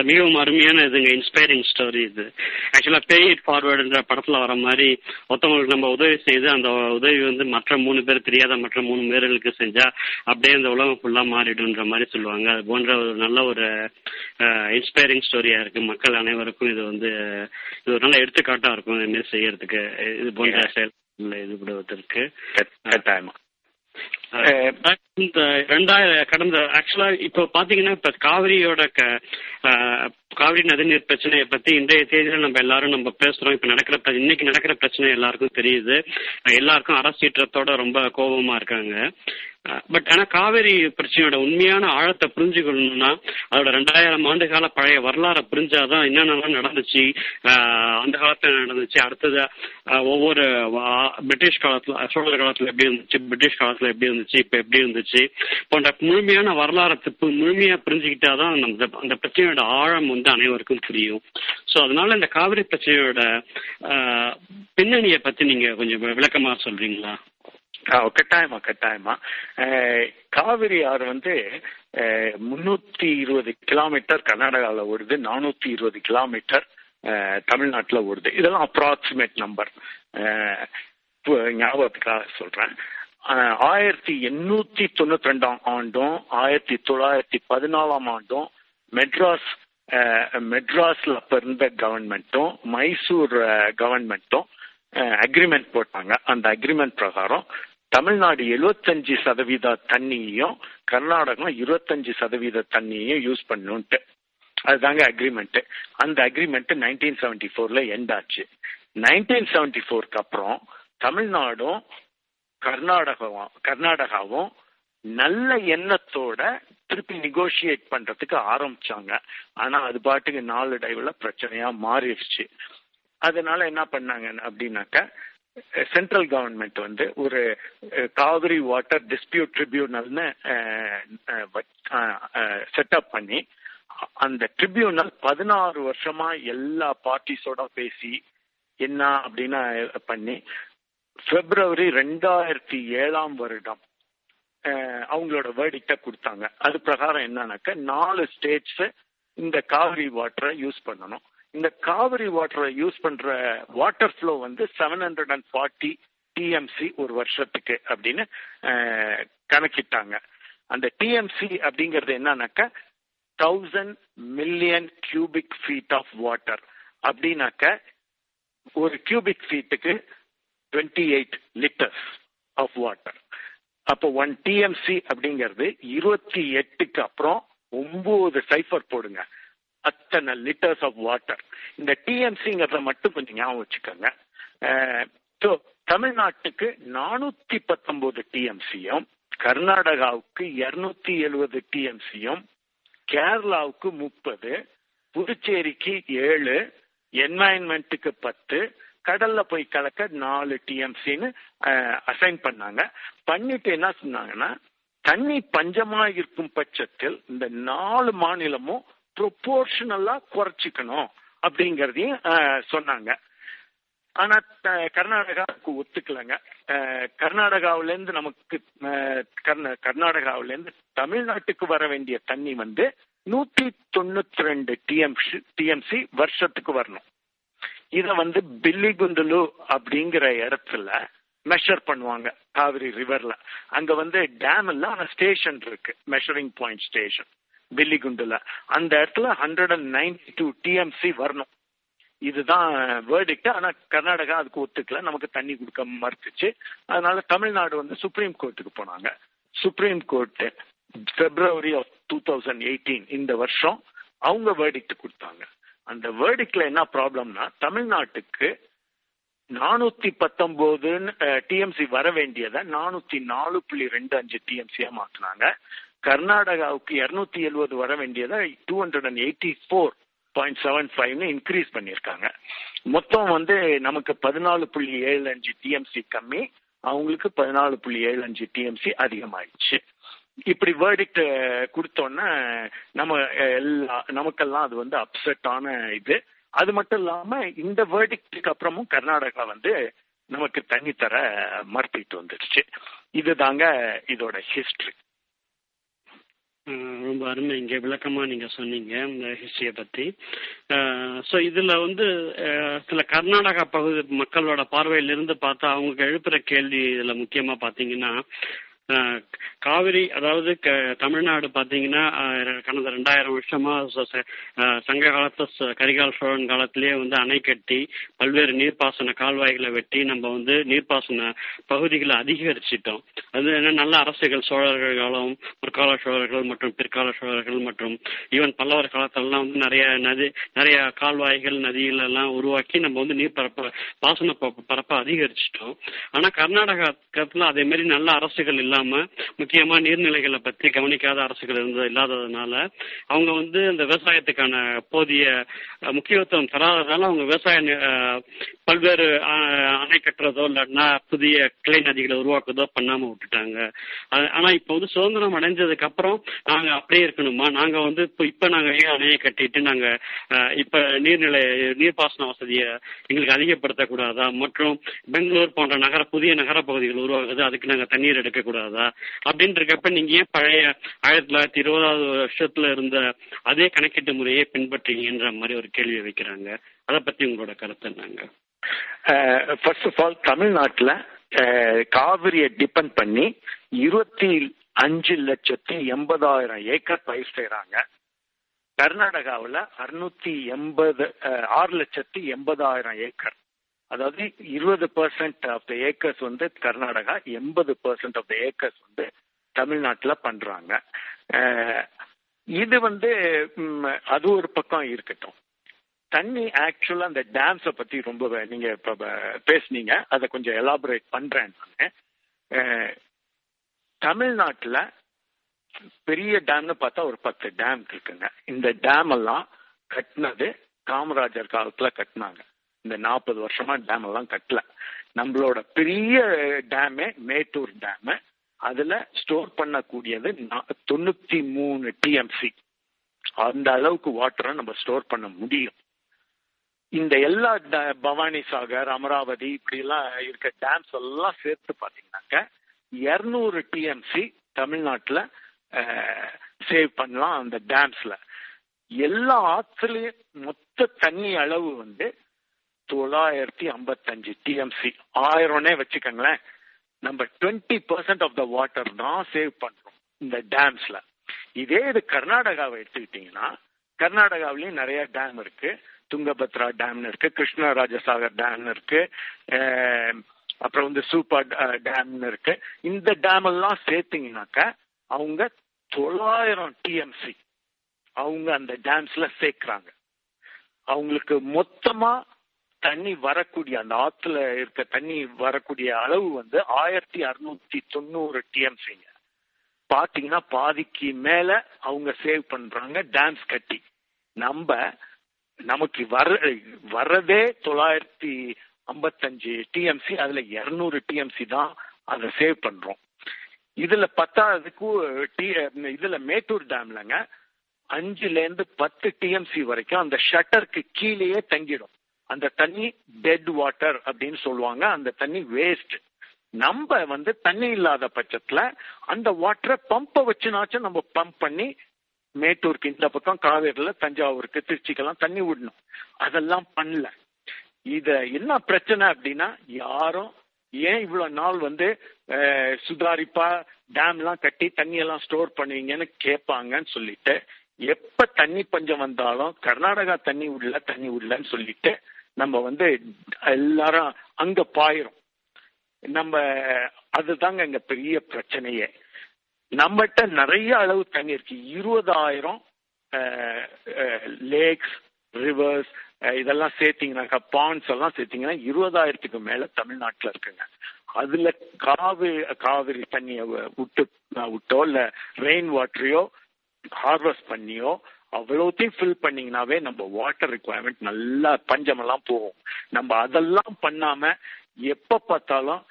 மிகவும் அருமையான இதுங்க இன்ஸ்பைரிங் ஸ்டோரி இது. ஆக்சுவலா பே இட் ஃபார்வர்டுன்ற படத்துல வர மாதிரி ஒருத்தவங்களுக்கு நம்ம உதவி செய்து அந்த உதவி வந்து மற்ற மூணு பேர் தெரியாத மற்ற மூணு பேர்களுக்கு செஞ்சா அப்படியே இந்த உலகம் ஃபுல்லா மாறிடுன்ற மாதிரி சொல்லுவாங்க. அது போன்ற ஒரு நல்ல ஒரு இன்ஸ்பைரிங் ஸ்டோரியா இருக்கு. மக்கள் அனைவருக்கும் இது வந்து இது ஒரு நல்ல எடுத்துக்காட்டா இருக்கும். இது மாதிரி செய்யறதுக்கு இது போன்ற செயல் ஈடுபடுவதற்கு கட்டாயமா. அஹ் இந்த ரெண்டாயிரம் கடந்த ஆக்சுவலா இப்போ பாத்தீங்கன்னா இப்ப காவிரியோட க- காவிரி நதிநீர் பிரச்சனையை பத்தி இன்றைய தேதியில நம்ம எல்லாரும் நம்ம பேசுறோம். இப்ப நடக்கிற இன்னைக்கு நடக்கிற பிரச்சனை எல்லாருக்கும் தெரியுது. எல்லாருக்கும் அரசீற்றத்தோட ரொம்ப கோபமா இருக்காங்க. பட் ஆனா காவேரி பிரச்சனையோட உண்மையான ஆழத்தை புரிஞ்சுக்கணும்னா அதோட ரெண்டாயிரம் ஆண்டு கால பழைய வரலாறை புரிஞ்சாதான் என்னென்னலாம் நடந்துச்சு அந்த காலத்துல நடந்துச்சு அடுத்தது ஒவ்வொரு வா- பிரிட்டிஷ் காலத்துல சோழர் காலத்துல எப்படி இருந்துச்சு பிரிட்டிஷ் காலத்துல எப்படி இருந்துச்சு இப்ப எப்படி இருந்துச்சு போன்ற முழுமையான வரலாறை பு- முழுமையா புரிஞ்சுக்கிட்டாதான் நம்ம அந்த பிரச்சனையோட ஆழம் வந்து அனைவருக்கும் புரியும். சோ அதனால இந்த காவிரி பிரச்சனையோட பின்னணியை பத்தி நீங்க கொஞ்சம் விளக்கமா சொல்றீங்களா? கட்டாயமா கட்டாயமா. காவிரி ஆறு வந்து முன்னூத்தி இருபது கிலோமீட்டர் கர்நாடகாவில் ஓடுது நானூத்தி இருபது கிலோமீட்டர் தமிழ்நாட்டில் ஓடுது. இதெல்லாம் அப்ராக்சிமேட் நம்பர் ஞாபகத்துக்காக சொல்றேன். ஆயிரத்தி எண்ணூத்தி தொண்ணூத்தி ரெண்டாம் ஆண்டும் ஆயிரத்தி தொள்ளாயிரத்தி பதினாலாம் ஆண்டும் மெட்ராஸ் மெட்ராஸ்ல அப்ப இருந்த கவர்மெண்ட்டும் மைசூர் கவர்மெண்ட்டும் அக்ரிமெண்ட் போட்டாங்க. அந்த அக்ரிமெண்ட் பிரகாரம் தமிழ்நாடு 75% சதவீத தண்ணியையும் கர்நாடகம் இருபத்தஞ்சு சதவீத தண்ணியையும் யூஸ் பண்ணுன்ட்டு. அதுதாங்க அக்ரிமெண்ட் அந்த அக்ரிமெண்ட் நைன்டீன் செவன்டி ஃபோர்ல எண்ட் ஆச்சு. நைன்டீன் செவன்டி ஃபோருக்கு அப்புறம் தமிழ்நாடும் கர்நாடகம் கர்நாடகாவும் நல்ல எண்ணத்தோட திருப்பி நெகோஷியேட் பண்றதுக்கு ஆரம்பிச்சாங்க. ஆனா அது பாட்டுக்கு நாலு டைவ்ல பிரச்சனையா மாறிடுச்சு. அதனால என்ன பண்ணாங்க அப்படின்னாக்கா சென்ட்ரல் கவர்மெண்ட் வந்து ஒரு காவிரி வாட்டர் டிஸ்பியூட் ட்ரிபியூனல்னு செட்டப் பண்ணி அந்த ட்ரிபியூனல் பதினாறு வருஷமா எல்லா பார்ட்டிஸோட பேசி என்ன அப்படின்னு பண்ணி பிப்ரவரி ரெண்டாயிரத்தி ஏழாம் வருடம் அவங்களோட வேர்டிக்ட கொடுத்தாங்க. அது பிரகாரம் என்னன்னாக்க நாலு ஸ்டேட்ஸ் இந்த காவிரி வாட்டரை யூஸ் பண்ணணும். இந்த காவிரி வாட்டரை யூஸ் பண்ற வாட்டர் ஃப்ளோ வந்து seven hundred and forty TMC ஒரு வருஷத்துக்கு அப்படின்னு கணக்கிட்டாங்க. அந்த டிஎம்சி அப்படிங்கிறது என்னன்னாக்க thousand million cubic feet of water அப்படின்னாக்க ஒரு cubic ஃபீட்டுக்கு twenty eight litres of water அப்போ ஒன் டிஎம்சி அப்படிங்கிறது இருபத்தி எட்டுக்கு அப்புறம் ஒன்பது சைஃபர் போடுங்க. அத்தனை லிட்டர்ஸ் ஆஃப் வாட்டர் இந்த டிஎம்சிங்கிறத மட்டும் கொஞ்சம் ஞாபகம் வச்சுக்கோங்க. ஸோ தமிழ்நாட்டுக்கு நானூத்தி பத்தொன்பது டிஎம்சியும் கர்நாடகாவுக்கு இருநூத்தி எழுபது டிஎம்சியும் கேரளாவுக்கு முப்பது புதுச்சேரிக்கு ஏழு என்வாயன்மெண்ட்டுக்கு பத்து கடல்ல போய் கலக்க நாலு டிஎம்சின்னு அசைன் பண்ணாங்க. பண்ணிட்டு என்ன சொன்னாங்கன்னா தண்ணி பஞ்சமா இருக்கும் பட்சத்தில் இந்த நாலு மாநிலமும் ப்ரொபோர்ஷனலா குறைச்சிக்கணும் அப்படிங்கறதையும் சொன்னாங்க. ஆனா கர்நாடகாவுக்கு ஒத்துக்கலைங்க. கர்நாடகாவில இருந்து நமக்கு கர்நாடகாவில இருந்து தமிழ்நாட்டுக்கு வர வேண்டிய தண்ணி வந்து நூத்தி தொண்ணூத்தி ரெண்டு டிஎம்சி டிஎம்சி வருஷத்துக்கு வரணும். இத வந்து பில்லிகுண்டுலு அப்படிங்கிற இடத்துல மெஷர் பண்ணுவாங்க காவிரி ரிவர்ல அங்க வந்து டேம் இல்ல ஆனா ஸ்டேஷன் இருக்கு மெஷரிங் பாயிண்ட் ஸ்டேஷன் பில்லிகுண்டுல. அந்த இடத்துல hundred and ninety two TMC வரணும். இதுதான் வேர்டிக்ட் ஆனா கர்நாடகா அதுக்கு ஒத்துக்கல. நமக்கு தண்ணி கொடுக்க மறுத்துச்சு. அதனால தமிழ்நாடு வந்து சுப்ரீம் கோர்ட்டுக்கு போனாங்க. Supreme court February of two thousand eighteen இந்த வருஷம் அவங்க வேர்டிக்ட் கொடுத்தாங்க. அந்த வேர்டிக்ட்ல என்ன ப்ராப்ளம்னா தமிழ்நாட்டுக்கு நானூத்தி பத்தொன்பதுன்னு டிஎம்சி வர வேண்டியதை நானூத்தி நாலு புள்ளி ரெண்டு அஞ்சு டிஎம்சியா மாத்தினாங்க. கர்நாடகாவுக்கு இருநூத்தி எழுபது வர வேண்டியதை two hundred and eighty four point seven ஃபைவ்னு இன்க்ரீஸ் பண்ணியிருக்காங்க. மொத்தம் வந்து நமக்கு பதினாலு புள்ளி ஏழு அஞ்சு டிஎம்சி கம்மி அவங்களுக்கு பதினாலு புள்ளி ஏழு அஞ்சு டிஎம்சி அதிகமாயிடுச்சு. இப்படி வேர்டிக்ட் கொடுத்தோன்னா நம்ம எல்லா நமக்கெல்லாம் அது வந்து அப்செட்டான இது. அது மட்டும் இல்லாம இந்த வேர்டிக்டுக்கு அப்புறமும் கர்நாடகா வந்து நமக்கு தண்ணி தர மறுத்திட்டு வந்துடுச்சு இதுதாங்க இதோட ஹிஸ்டரி ரொம்ப அருமை இங்கே விளக்கமா நீங்க சொன்னீங்க இந்த ஹிஸ்டரிய பற்றி ஸோ இதில் வந்து சில கர்நாடகா பகுதி மக்களோட பார்வையிலிருந்து பார்த்தா அவங்க எழுப்புற கேள்வி இதில் முக்கியமா பார்த்தீங்கன்னா காவிரி அதாவது க- தமிழ்நாடு பாத்தீங்கன்னா கடந்த ரெண்டாயிரம் வருஷமா ச- சங்க காலத்து கரிகால் சோழன் காலத்திலேயே வந்து அணை கட்டி பல்வேறு நீர்ப்பாசன கால்வாய்களை வெட்டி நம்ம வந்து நீர்ப்பாசன பகுதிகளை அதிகரிச்சிட்டோம். அது என்ன நல்ல அரசுகள் சோழர்கள் காலம் முற்கால சோழர்கள் மற்றும் பிற்கால சோழர்கள் மற்றும் ஈவன் பல்லவர் காலத்திலலாம் வந்து நிறைய நதி நிறைய கால்வாய்கள் நதிகள் எல்லாம் உருவாக்கி நம்ம வந்து நீர் பரப்ப பாசன பரப்பை அதிகரிச்சிட்டோம். ஆனா கர்நாடகத்துல அதே மாதிரி நல்ல அரசுகள் இல்லாம முக்கியமா நீர்நிலைகளை பத்தி கவனிக்காத அரசுகள் இருந்தது இல்லாததுனால அவங்க வந்து அந்த விவசாயத்துக்கான போதிய முக்கியத்துவம் தராததால அவங்க விவசாய பல்வேறு அணை கட்டுறதோ இல்லைன்னா புதிய கிளை நதிகளை உருவாக்குறதோ பண்ணாம விட்டுட்டாங்க. அது- ஆனா இப்ப வந்து சுதந்திரம் அடைஞ்சதுக்கு அப்புறம் நாங்க அப்படியே இருக்கணுமா? நாங்க வந்து இப்ப இப்ப நாங்க ஏன் அணையை கட்டிட்டு நாங்க இப்ப நீர்நிலை நீர்ப்பாசன வசதியை எங்களுக்கு அதிகப்படுத்தக்கூடாதா மற்றும் பெங்களூர் போன்ற நகர புதிய நகர பகுதிகள் உருவாகுது அதுக்கு நாங்க தண்ணீர் எடுக்கக்கூடாதா அப்படின்னு இருக்கப்ப நீங்க ஏன் பழைய ஆயிரத்தி தொள்ளாயிரத்தி இருபதாவது வருஷத்துல இருந்த அதே கணக்கீட்டு முறையை பின்பற்றீங்கன்ற மாதிரி ஒரு கேள்வி வைக்கிறாங்க. அதை பத்தி உங்களோட கருத்து என்னங்க? ஃபர்ஸ்ட் ஆஃப் ஆல் தமிழ்நாட்டில் காவிரியை டிபெண்ட் பண்ணி இருபத்தி அஞ்சு லட்சத்தி எண்பதாயிரம் ஏக்கர் பயிர் செய்கிறாங்க கர்நாடகாவில் அறுநூத்தி எண்பது ஆறு லட்சத்தி எண்பதாயிரம் ஏக்கர் அதாவது இருபது பர்சன்ட் ஆஃப் த ஏக்கர்ஸ் வந்து கர்நாடகா எண்பது பர்சன்ட் ஆஃப் த ஏக்கர்ஸ் வந்து தமிழ்நாட்டில் பண்ணுறாங்க இது வந்து அது ஒரு பக்கம் இருக்கட்டும். தண்ணி ஆக்சுவலா அந்த டேம்ஸை பத்தி ரொம்ப நீங்க இப்ப பேசுனீங்க. அதை கொஞ்சம் எலாபரேட் பண்றேன் நான். தமிழ்நாட்டுல பெரிய டேம்னு பார்த்தா ஒரு பத்து டேம் இருக்குங்க. இந்த டேம் எல்லாம் கட்டினது காமராஜர் காலத்துல கட்டினாங்க. இந்த நாற்பது வருஷமா டேம் எல்லாம் கட்டல. நம்மளோட பெரிய டேமே மேட்டூர் டேமு அதுல ஸ்டோர் பண்ணக்கூடியது நா- தொண்ணூத்தி மூணு டிஎம்சி அந்த அளவுக்கு வாட்டரை நம்ம ஸ்டோர் பண்ண முடியும். இந்த எல்லா ட- பவானி சாகர் அமராவதி இப்படி எல்லாம் இருக்க டேம்ஸ் எல்லாம் சேர்த்து பாத்தீங்கன்னாக்க இருநூறு டிஎம்சி தமிழ்நாட்டுல சேவ் பண்ணலாம் அந்த டேம்ஸ்ல எல்லா ஆற்றுலையும் மொத்த தண்ணி அளவு வந்து தொள்ளாயிரத்தி ஐம்பத்தஞ்சு டிஎம்சி ஆயிரம்னே வச்சுக்கோங்களேன். நம்ம twenty percent of the water தான் சேவ் பண்றோம் இந்த டேம்ஸ்ல இதே இது கர்நாடகாவை எடுத்துக்கிட்டீங்கன்னா கர்நாடகாவிலயும் நிறைய டேம் இருக்கு. துங்கபத்ரா டேம்னு இருக்கு கிருஷ்ணராஜசாகர் டேம்னு இருக்கு அப்புறம் வந்து சூப்பர் டேம்னு இருக்கு. இந்த டேம் எல்லாம் சேர்த்தீங்கன்னாக்க அவங்க தொள்ளாயிரம் டிஎம்சி அவங்க அந்த டேம்ஸ்ல சேர்க்கிறாங்க. அவங்களுக்கு மொத்தமா தண்ணி வரக்கூடிய அந்த ஆத்துல இருக்க தண்ணி வரக்கூடிய அளவு வந்து ஆயிரத்தி அறுநூத்தி தொண்ணூறு டிஎம்சிங்க பாத்தீங்கன்னா பாதிக்கு மேல அவங்க சேவ் பண்றாங்க டேம்ஸ் கட்டி. நம்ம நமக்கு வர வர்றதே தொள்ளாயிரத்தி ஐம்பத்தஞ்சு டிஎம்சி அதுல இருநூறு டிஎம்சி தான் அதை சேவ் பண்றோம். இதுல பத்தாவதுக்கு டி இதுல மேட்டூர் டேம்லங்க அஞ்சுல இருந்து பத்து டிஎம்சி வரைக்கும் அந்த ஷட்டருக்கு கீழேயே தங்கிடும். அந்த தண்ணி டெட் வாட்டர் அப்படின்னு சொல்லுவாங்க அந்த தண்ணி வேஸ்ட் நம்ம வந்து தண்ணி இல்லாத பட்சத்துல அந்த வாட்டரை பம்பை வச்சுனாச்சும் நம்ம பம்ப் பண்ணி மேட்டூருக்கு இந்த பக்கம் காவேரியில தஞ்சாவூருக்கு திருச்சிக்கெல்லாம் தண்ணி விடணும். அதெல்லாம் பண்ணல. இத என்ன பிரச்சனை அப்படின்னா யாரும் ஏன் இவ்வளவு நாள் வந்து சுதாரிப்பா டேம் எல்லாம் கட்டி தண்ணி எல்லாம் ஸ்டோர் பண்ணுவீங்கன்னு கேட்பாங்கன்னு சொல்லிட்டு எப்ப தண்ணி பஞ்சம் வந்தாலும் கர்நாடகா தண்ணி விடல தண்ணி விடலன்னு சொல்லிட்டு நம்ம வந்து எல்லாரும் அங்க பாயிரும். நம்ம அதுதாங்க இங்க பெரிய பிரச்சனையே. நம்மகிட்ட நிறைய அளவு தண்ணி இருக்கு. இருபதாயிரம் லேக்ஸ் ரிவர்ஸ் இதெல்லாம் சேர்த்தீங்கன்னாக்கா பாண்ட்ஸ் எல்லாம் சேர்த்தீங்கன்னா இருபதாயிரத்துக்கு மேல தமிழ்நாட்டில் இருக்குங்க. அதுல காவிரி காவிரி தண்ணியை விட்டு விட்டோ இல்ல ரெயின் வாட்டரையோ ஹார்வெஸ்ட் பண்ணியோ அவ்வளோத்தையும் ஃபில் பண்ணீங்கன்னாவே நம்ம வாட்டர் ரிக்குவயர்மெண்ட் நல்லா பஞ்சமெல்லாம் போகும். நம்ம அதெல்லாம் பண்ணாம எப்ப பார்த்தாலும்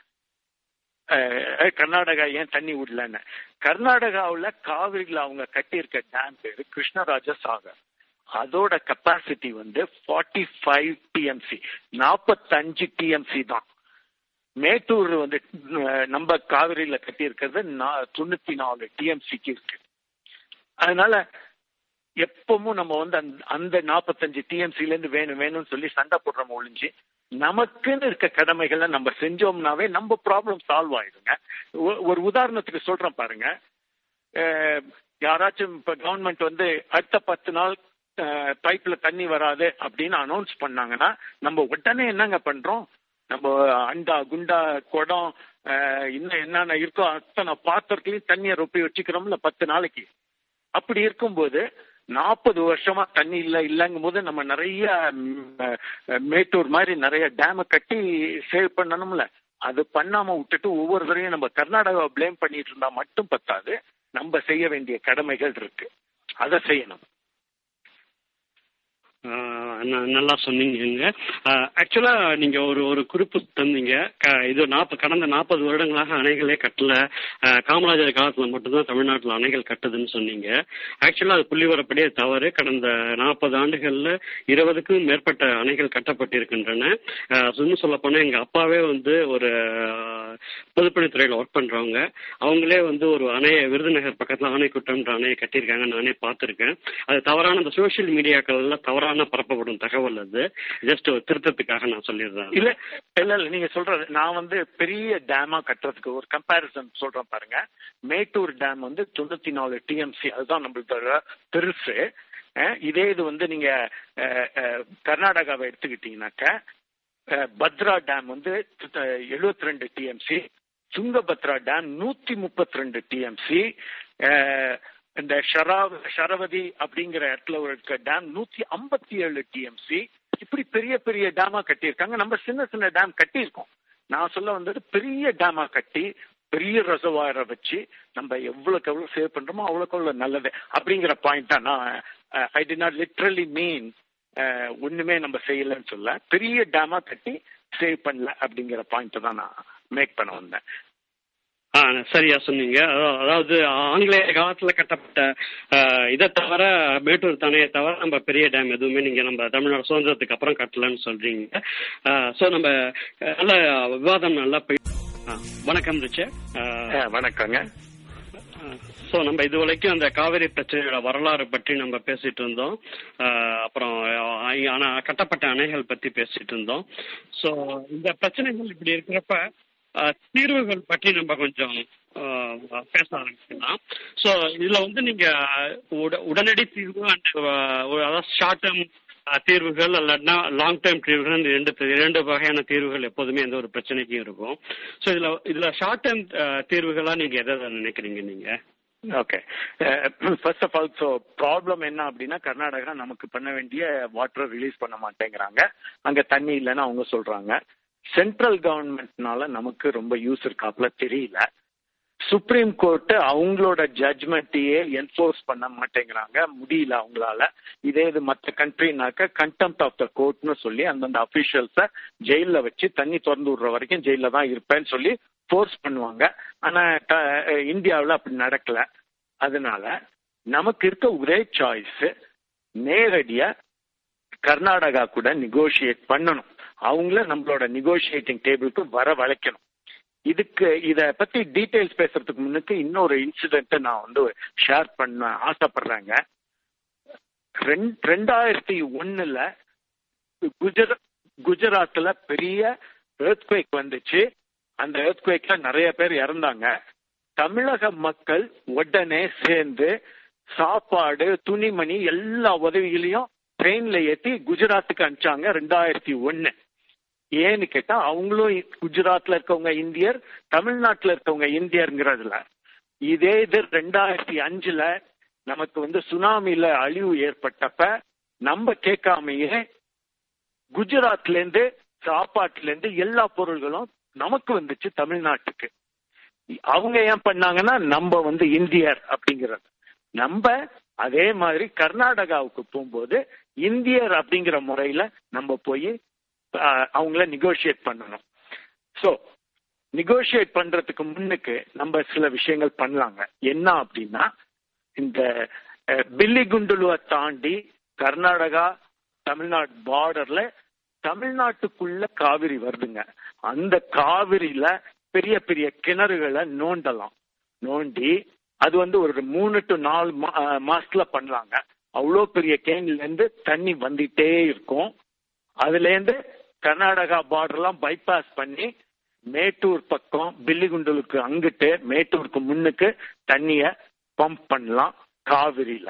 கர்நாடகா ஏன் தண்ணி விடலன்னு கர்நாடகாவில் காவிரியில் அவங்க கட்டியிருக்க டேம் பேரு கிருஷ்ணராஜ சாகர். அதோட கெப்பாசிட்டி வந்து ஃபார்ட்டி ஃபைவ் டிஎம்சி நாற்பத்தஞ்சு டிஎம்சி தான். மேட்டூர் வந்து நம்ம காவிரியில கட்டியிருக்கிறது நா- தொண்ணூத்தி நாலு டிஎம்சிக்கு இருக்கு. அதனால எப்பவும் நம்ம வந்து அந்த நாற்பத்தஞ்சு டிஎம்சில இருந்து வேணும் வேணும்னு சொல்லி சண்டை போடுறோம் ஒழிஞ்சு நமக்குன்னு இருக்க கடமைகளை நம்ம செஞ்சோம்னாவே நம்ம ப்ராப்ளம் சால்வ் ஆயிடுங்க. ஒ- ஒரு உதாரணத்துக்கு சொல்றேன் பாருங்க. யாராச்சும் இப்ப கவர்மெண்ட் வந்து அடுத்த பத்து நாள் பைப்ல தண்ணி வராது அப்படின்னு அனௌன்ஸ் பண்ணாங்கன்னா நம்ம உடனே என்னங்க பண்றோம்? நம்ம அண்டா குண்டா குடம் இன்னும் என்னென்ன இருக்கோ அத்தனை பாத்திரத்துலயும் தண்ணியை ரொப்பி வச்சுக்கிறோம்ல பத்து நாளைக்கு. அப்படி இருக்கும்போது நாற்பது வருஷமா தண்ணி இல்ல இல்லங்கும் போது நம்ம நிறைய மேட்டூர் மாதிரி நிறைய டேம கட்டி சேவ் பண்ணணும்ல. அது பண்ணாம விட்டுட்டு ஒவ்வொரு தடவையும் நம்ம கர்நாடகாவை ப்ளேம் பண்ணிட்டு இருந்தா மட்டும் பத்தாது. நம்ம செய்ய வேண்டிய கடமைகள் இருக்கு. அதை செய்யணும். நல்லா சொன்னீங்க ஆக்சுவலா நீங்க ஒரு ஒரு குறிப்பு தந்தீங்க. க- இது நாற்ப கடந்த நாற்பது வருடங்களாக அணைகளே கட்டல. காமராஜர் காலத்துல மட்டும்தான் தமிழ்நாட்டில் அணைகள் கட்டுதுன்னு சொன்னீங்க. ஆக்சுவலா அது புள்ளிவரப்படியே தவறு. கடந்த நாற்பது ஆண்டுகள்ல இருபதுக்கும் மேற்பட்ட அணைகள் கட்டப்பட்டிருக்கின்றன. ஆஹ் இன்னும் சொல்ல போனா எங்க அப்பாவே வந்து ஒரு பொதுப்பணித்துறையில் பொதுப்பணித்துறையில ஒர்க் பண்றவங்க. அவங்களே வந்து ஒரு அணையை விருதுநகர் பக்கத்துல ஆணைக்குட்டம்ன்ற அணையை கட்டியிருக்காங்க நானே பார்த்திருக்கேன். அது தவறான அந்த சோஷியல் மீடியாக்கள்ல தவறான பரப்பப்படும் தகவல் அது. ஜஸ்ட் ஒரு திருத்தத்துக்காக நான் சொல்லிடுறேன். இல்ல இல்ல இல்ல நீங்க சொல்றது நான் வந்து பெரிய டேமா கட்டுறதுக்கு ஒரு கம்பாரிசன் சொல்றேன் பாருங்க. மேட்டூர் டேம் வந்து தொண்ணூத்தி நாலு டிஎம்சி அதுதான் நம்மளோட பெருசு. இதே இது வந்து நீங்க கர்நாடகாவை எடுத்துக்கிட்டீங்கன்னாக்க பத்ரா டேம் வந்து எழுபத்தி ரெண்டு டிஎம்சி சுங்கபத்ரா டேம் நூத்தி முப்பத்தி ரெண்டு டிஎம்சி இந்த ஷராவ் ஷரவதி அப்படிங்கிற இடத்துல ஒரு டேம் நூத்தி ஐம்பத்தி ஏழு டிஎம்சி இப்படி பெரிய பெரிய டேமா கட்டியிருக்காங்க. நம்ம சின்ன சின்ன டேம் கட்டியிருக்கோம். நான் சொல்ல வந்தது பெரிய டேமா கட்டி பெரிய ரெசர்வாயரை வச்சு நம்ம எவ்வளவுக்கு எவ்வளவு சேவ் பண்றோமோ அவ்வளோக்கு அவ்வளவு நல்லது அப்படிங்கிற பாயிண்ட் தான் நான் ஐ டி நாட் லிட்ரலி மீன் ஒண்ணுமே நம்ம செய்யலன்னு சொல்ல பெரிய டேமா கட்டி சேவ் பண்ணல அப்படிங்கிற பாயிண்ட் தான் நான் மேக் பண்ண வந்தேன். ஆ சரியா சொன்னீங்க. அதா- அதாவது ஆங்கிலேய காலத்துல கட்டப்பட்ட இதை தவிர மேட்டூர் தானே தவிர நம்ம பெரிய டேம் எதுவுமே நீங்க நம்ம தமிழ்நாடு சுதந்திரத்துக்கு அப்புறம் கட்டலன்னு சொல்றீங்க. ஸோ நம்ம நல்ல விவாதம் நல்லா போய் வணக்கம் ரிச்சர் அஹ், வணக்கங்க. ஸோ நம்ம இது வரைக்கும் அந்த காவிரி பிரச்சனையோட வரலாறு பற்றி நம்ம பேசிட்டு இருந்தோம். அப்புறம் ஆஹ் ஆனா கட்டப்பட்ட அணைகள் பத்தி பேசிட்டு இருந்தோம். ஸோ இந்த பிரச்சனைகள் இப்படி இருக்கிறப்ப தீர்வுகள் பற்றி நம்ம கொஞ்சம் பேச ஆரம்பிக்கலாம். ஸோ இதுல வந்து நீங்க உட- உடனடி தீர்வு அண்ட் அதாவது ஷார்ட் டேர்ம் தீர்வுகள் அல்லனா லாங் டேர்ம் தீர்வுகள் ரெண்டு இரண்டு வகையான தீர்வுகள் எப்போதுமே எந்த ஒரு பிரச்சனைக்கும் இருக்கும். ஸோ இதுல இதுல ஷார்ட் டேர்ம் தீர்வுகளா நீங்க எதை எதை நினைக்கிறீங்க நீங்க? Okay first of all so problem என்ன அப்படின்னா கர்நாடகா நமக்கு பண்ண வேண்டிய வாட்டர் ரிலீஸ் பண்ண மாட்டேங்கிறாங்க. அங்க தண்ணி இல்லைன்னு அவங்க சொல்றாங்க. சென்ட்ரல் கவர்மெண்ட்னால நமக்கு ரொம்ப யூஸ் இருக்காப்புல தெரியல. சுப்ரீம் கோர்ட் அவங்களோட ஜட்ஜ்மெண்ட்டையே என்ஃபோர்ஸ் பண்ண மாட்டேங்கிறாங்க. முடியல அவங்களால. இதே இது மற்ற கண்ட்ரினாக்க கண்டெம்ட் ஆஃப் த கோர்ட்னு சொல்லி அந்தந்த அபிஷியல்ஸ ஜெயில வச்சு தண்ணி திறந்து விடுற வரைக்கும் ஜெயில தான் இருப்பேன்னு சொல்லி ஃபோர்ஸ் பண்ணுவாங்க. ஆனா இந்தியாவில் அப்படி நடக்கல. அதனால நமக்கு இருக்க ஒரே சாய்ஸ் நேரடியா கர்நாடகா கூட நெகோஷியேட் பண்ணணும். அவங்கள நம்மளோட நெகோஷியேட்டிங் டேபிளுக்கு வர வளைக்கணும். இதுக்கு இத பத்தி டீடைல்ஸ் பேசுறதுக்கு முன்னுக்கு இன்னொரு இன்சிடென்ட் நான் வந்து ஷேர் பண்ண ஆசைப்படுறாங்க. ரெண்- ரெண்டாயிரத்தி ஒண்ணுல குஜராத் குஜராத்ல பெரிய earthquake வந்துச்சு. அந்த earthquakeல நிறைய பேர் இறந்தாங்க. தமிழக மக்கள் உடனே சேர்ந்து சாப்பாடு துணிமணி எல்லா உதவிகளையும் ட்ரெயின்ல ஏத்தி குஜராத்துக்கு அனுப்பிச்சாங்க ரெண்டாயிரத்தி ஒன்னு. ஏன்னு கேட்டா அவங்களும் குஜராத்ல இருக்கவங்க இந்தியர் தமிழ்நாட்டுல இருக்கவங்க இந்தியர்ங்கிறதுல. இதே இது ரெண்டாயிரத்தி அஞ்சுல நமக்கு வந்து சுனாமில அழிவு ஏற்பட்டப்ப நம்ம கேட்காமையே குஜராத்ல இருந்து சாப்பாட்டுல இருந்து எல்லா பொருள்களும் நமக்கு வந்துச்சு தமிழ்நாட்டுக்கு. அவங்க ஏன் பண்ணாங்கன்னா நம்ம வந்து இந்தியர் அப்படிங்கிறது. நம்ம அதே மாதிரி கர்நாடகாவுக்கு போகும்போது இந்தியர் அப்படிங்கிற முறையில நம்ம போய் அவங்கள நெகோஷியேட் பண்ணணும். ஸோ நெகோஷியேட் பண்றதுக்கு முன்னுக்கு நம்ம சில விஷயங்கள் பண்ணலாங்க. என்ன அப்படின்னா இந்த பில்லி குண்டுலுவை தாண்டி கர்நாடகா தமிழ்நாடு பார்டர்ல தமிழ்நாட்டுக்குள்ள காவிரி வருதுங்க. அந்த காவிரியில பெரிய பெரிய கிணறுகளை நோண்டலாம். நோண்டி அது வந்து ஒரு மூணு டு நாலு மா- மாசத்துல பண்ணலாங்க. அவ்வளோ பெரிய கேன்ல இருந்து தண்ணி வந்துட்டே இருக்கும். அதுல இருந்து கர்நாடகா பார்டர்லாம் பைபாஸ் பண்ணி மேட்டூர் பக்கம் பில்லிகுண்டலுக்கு அங்கிட்டு மேட்டூருக்கு முன்னுக்கு தண்ணிய பம்ப் பண்ணலாம் காவிரியில.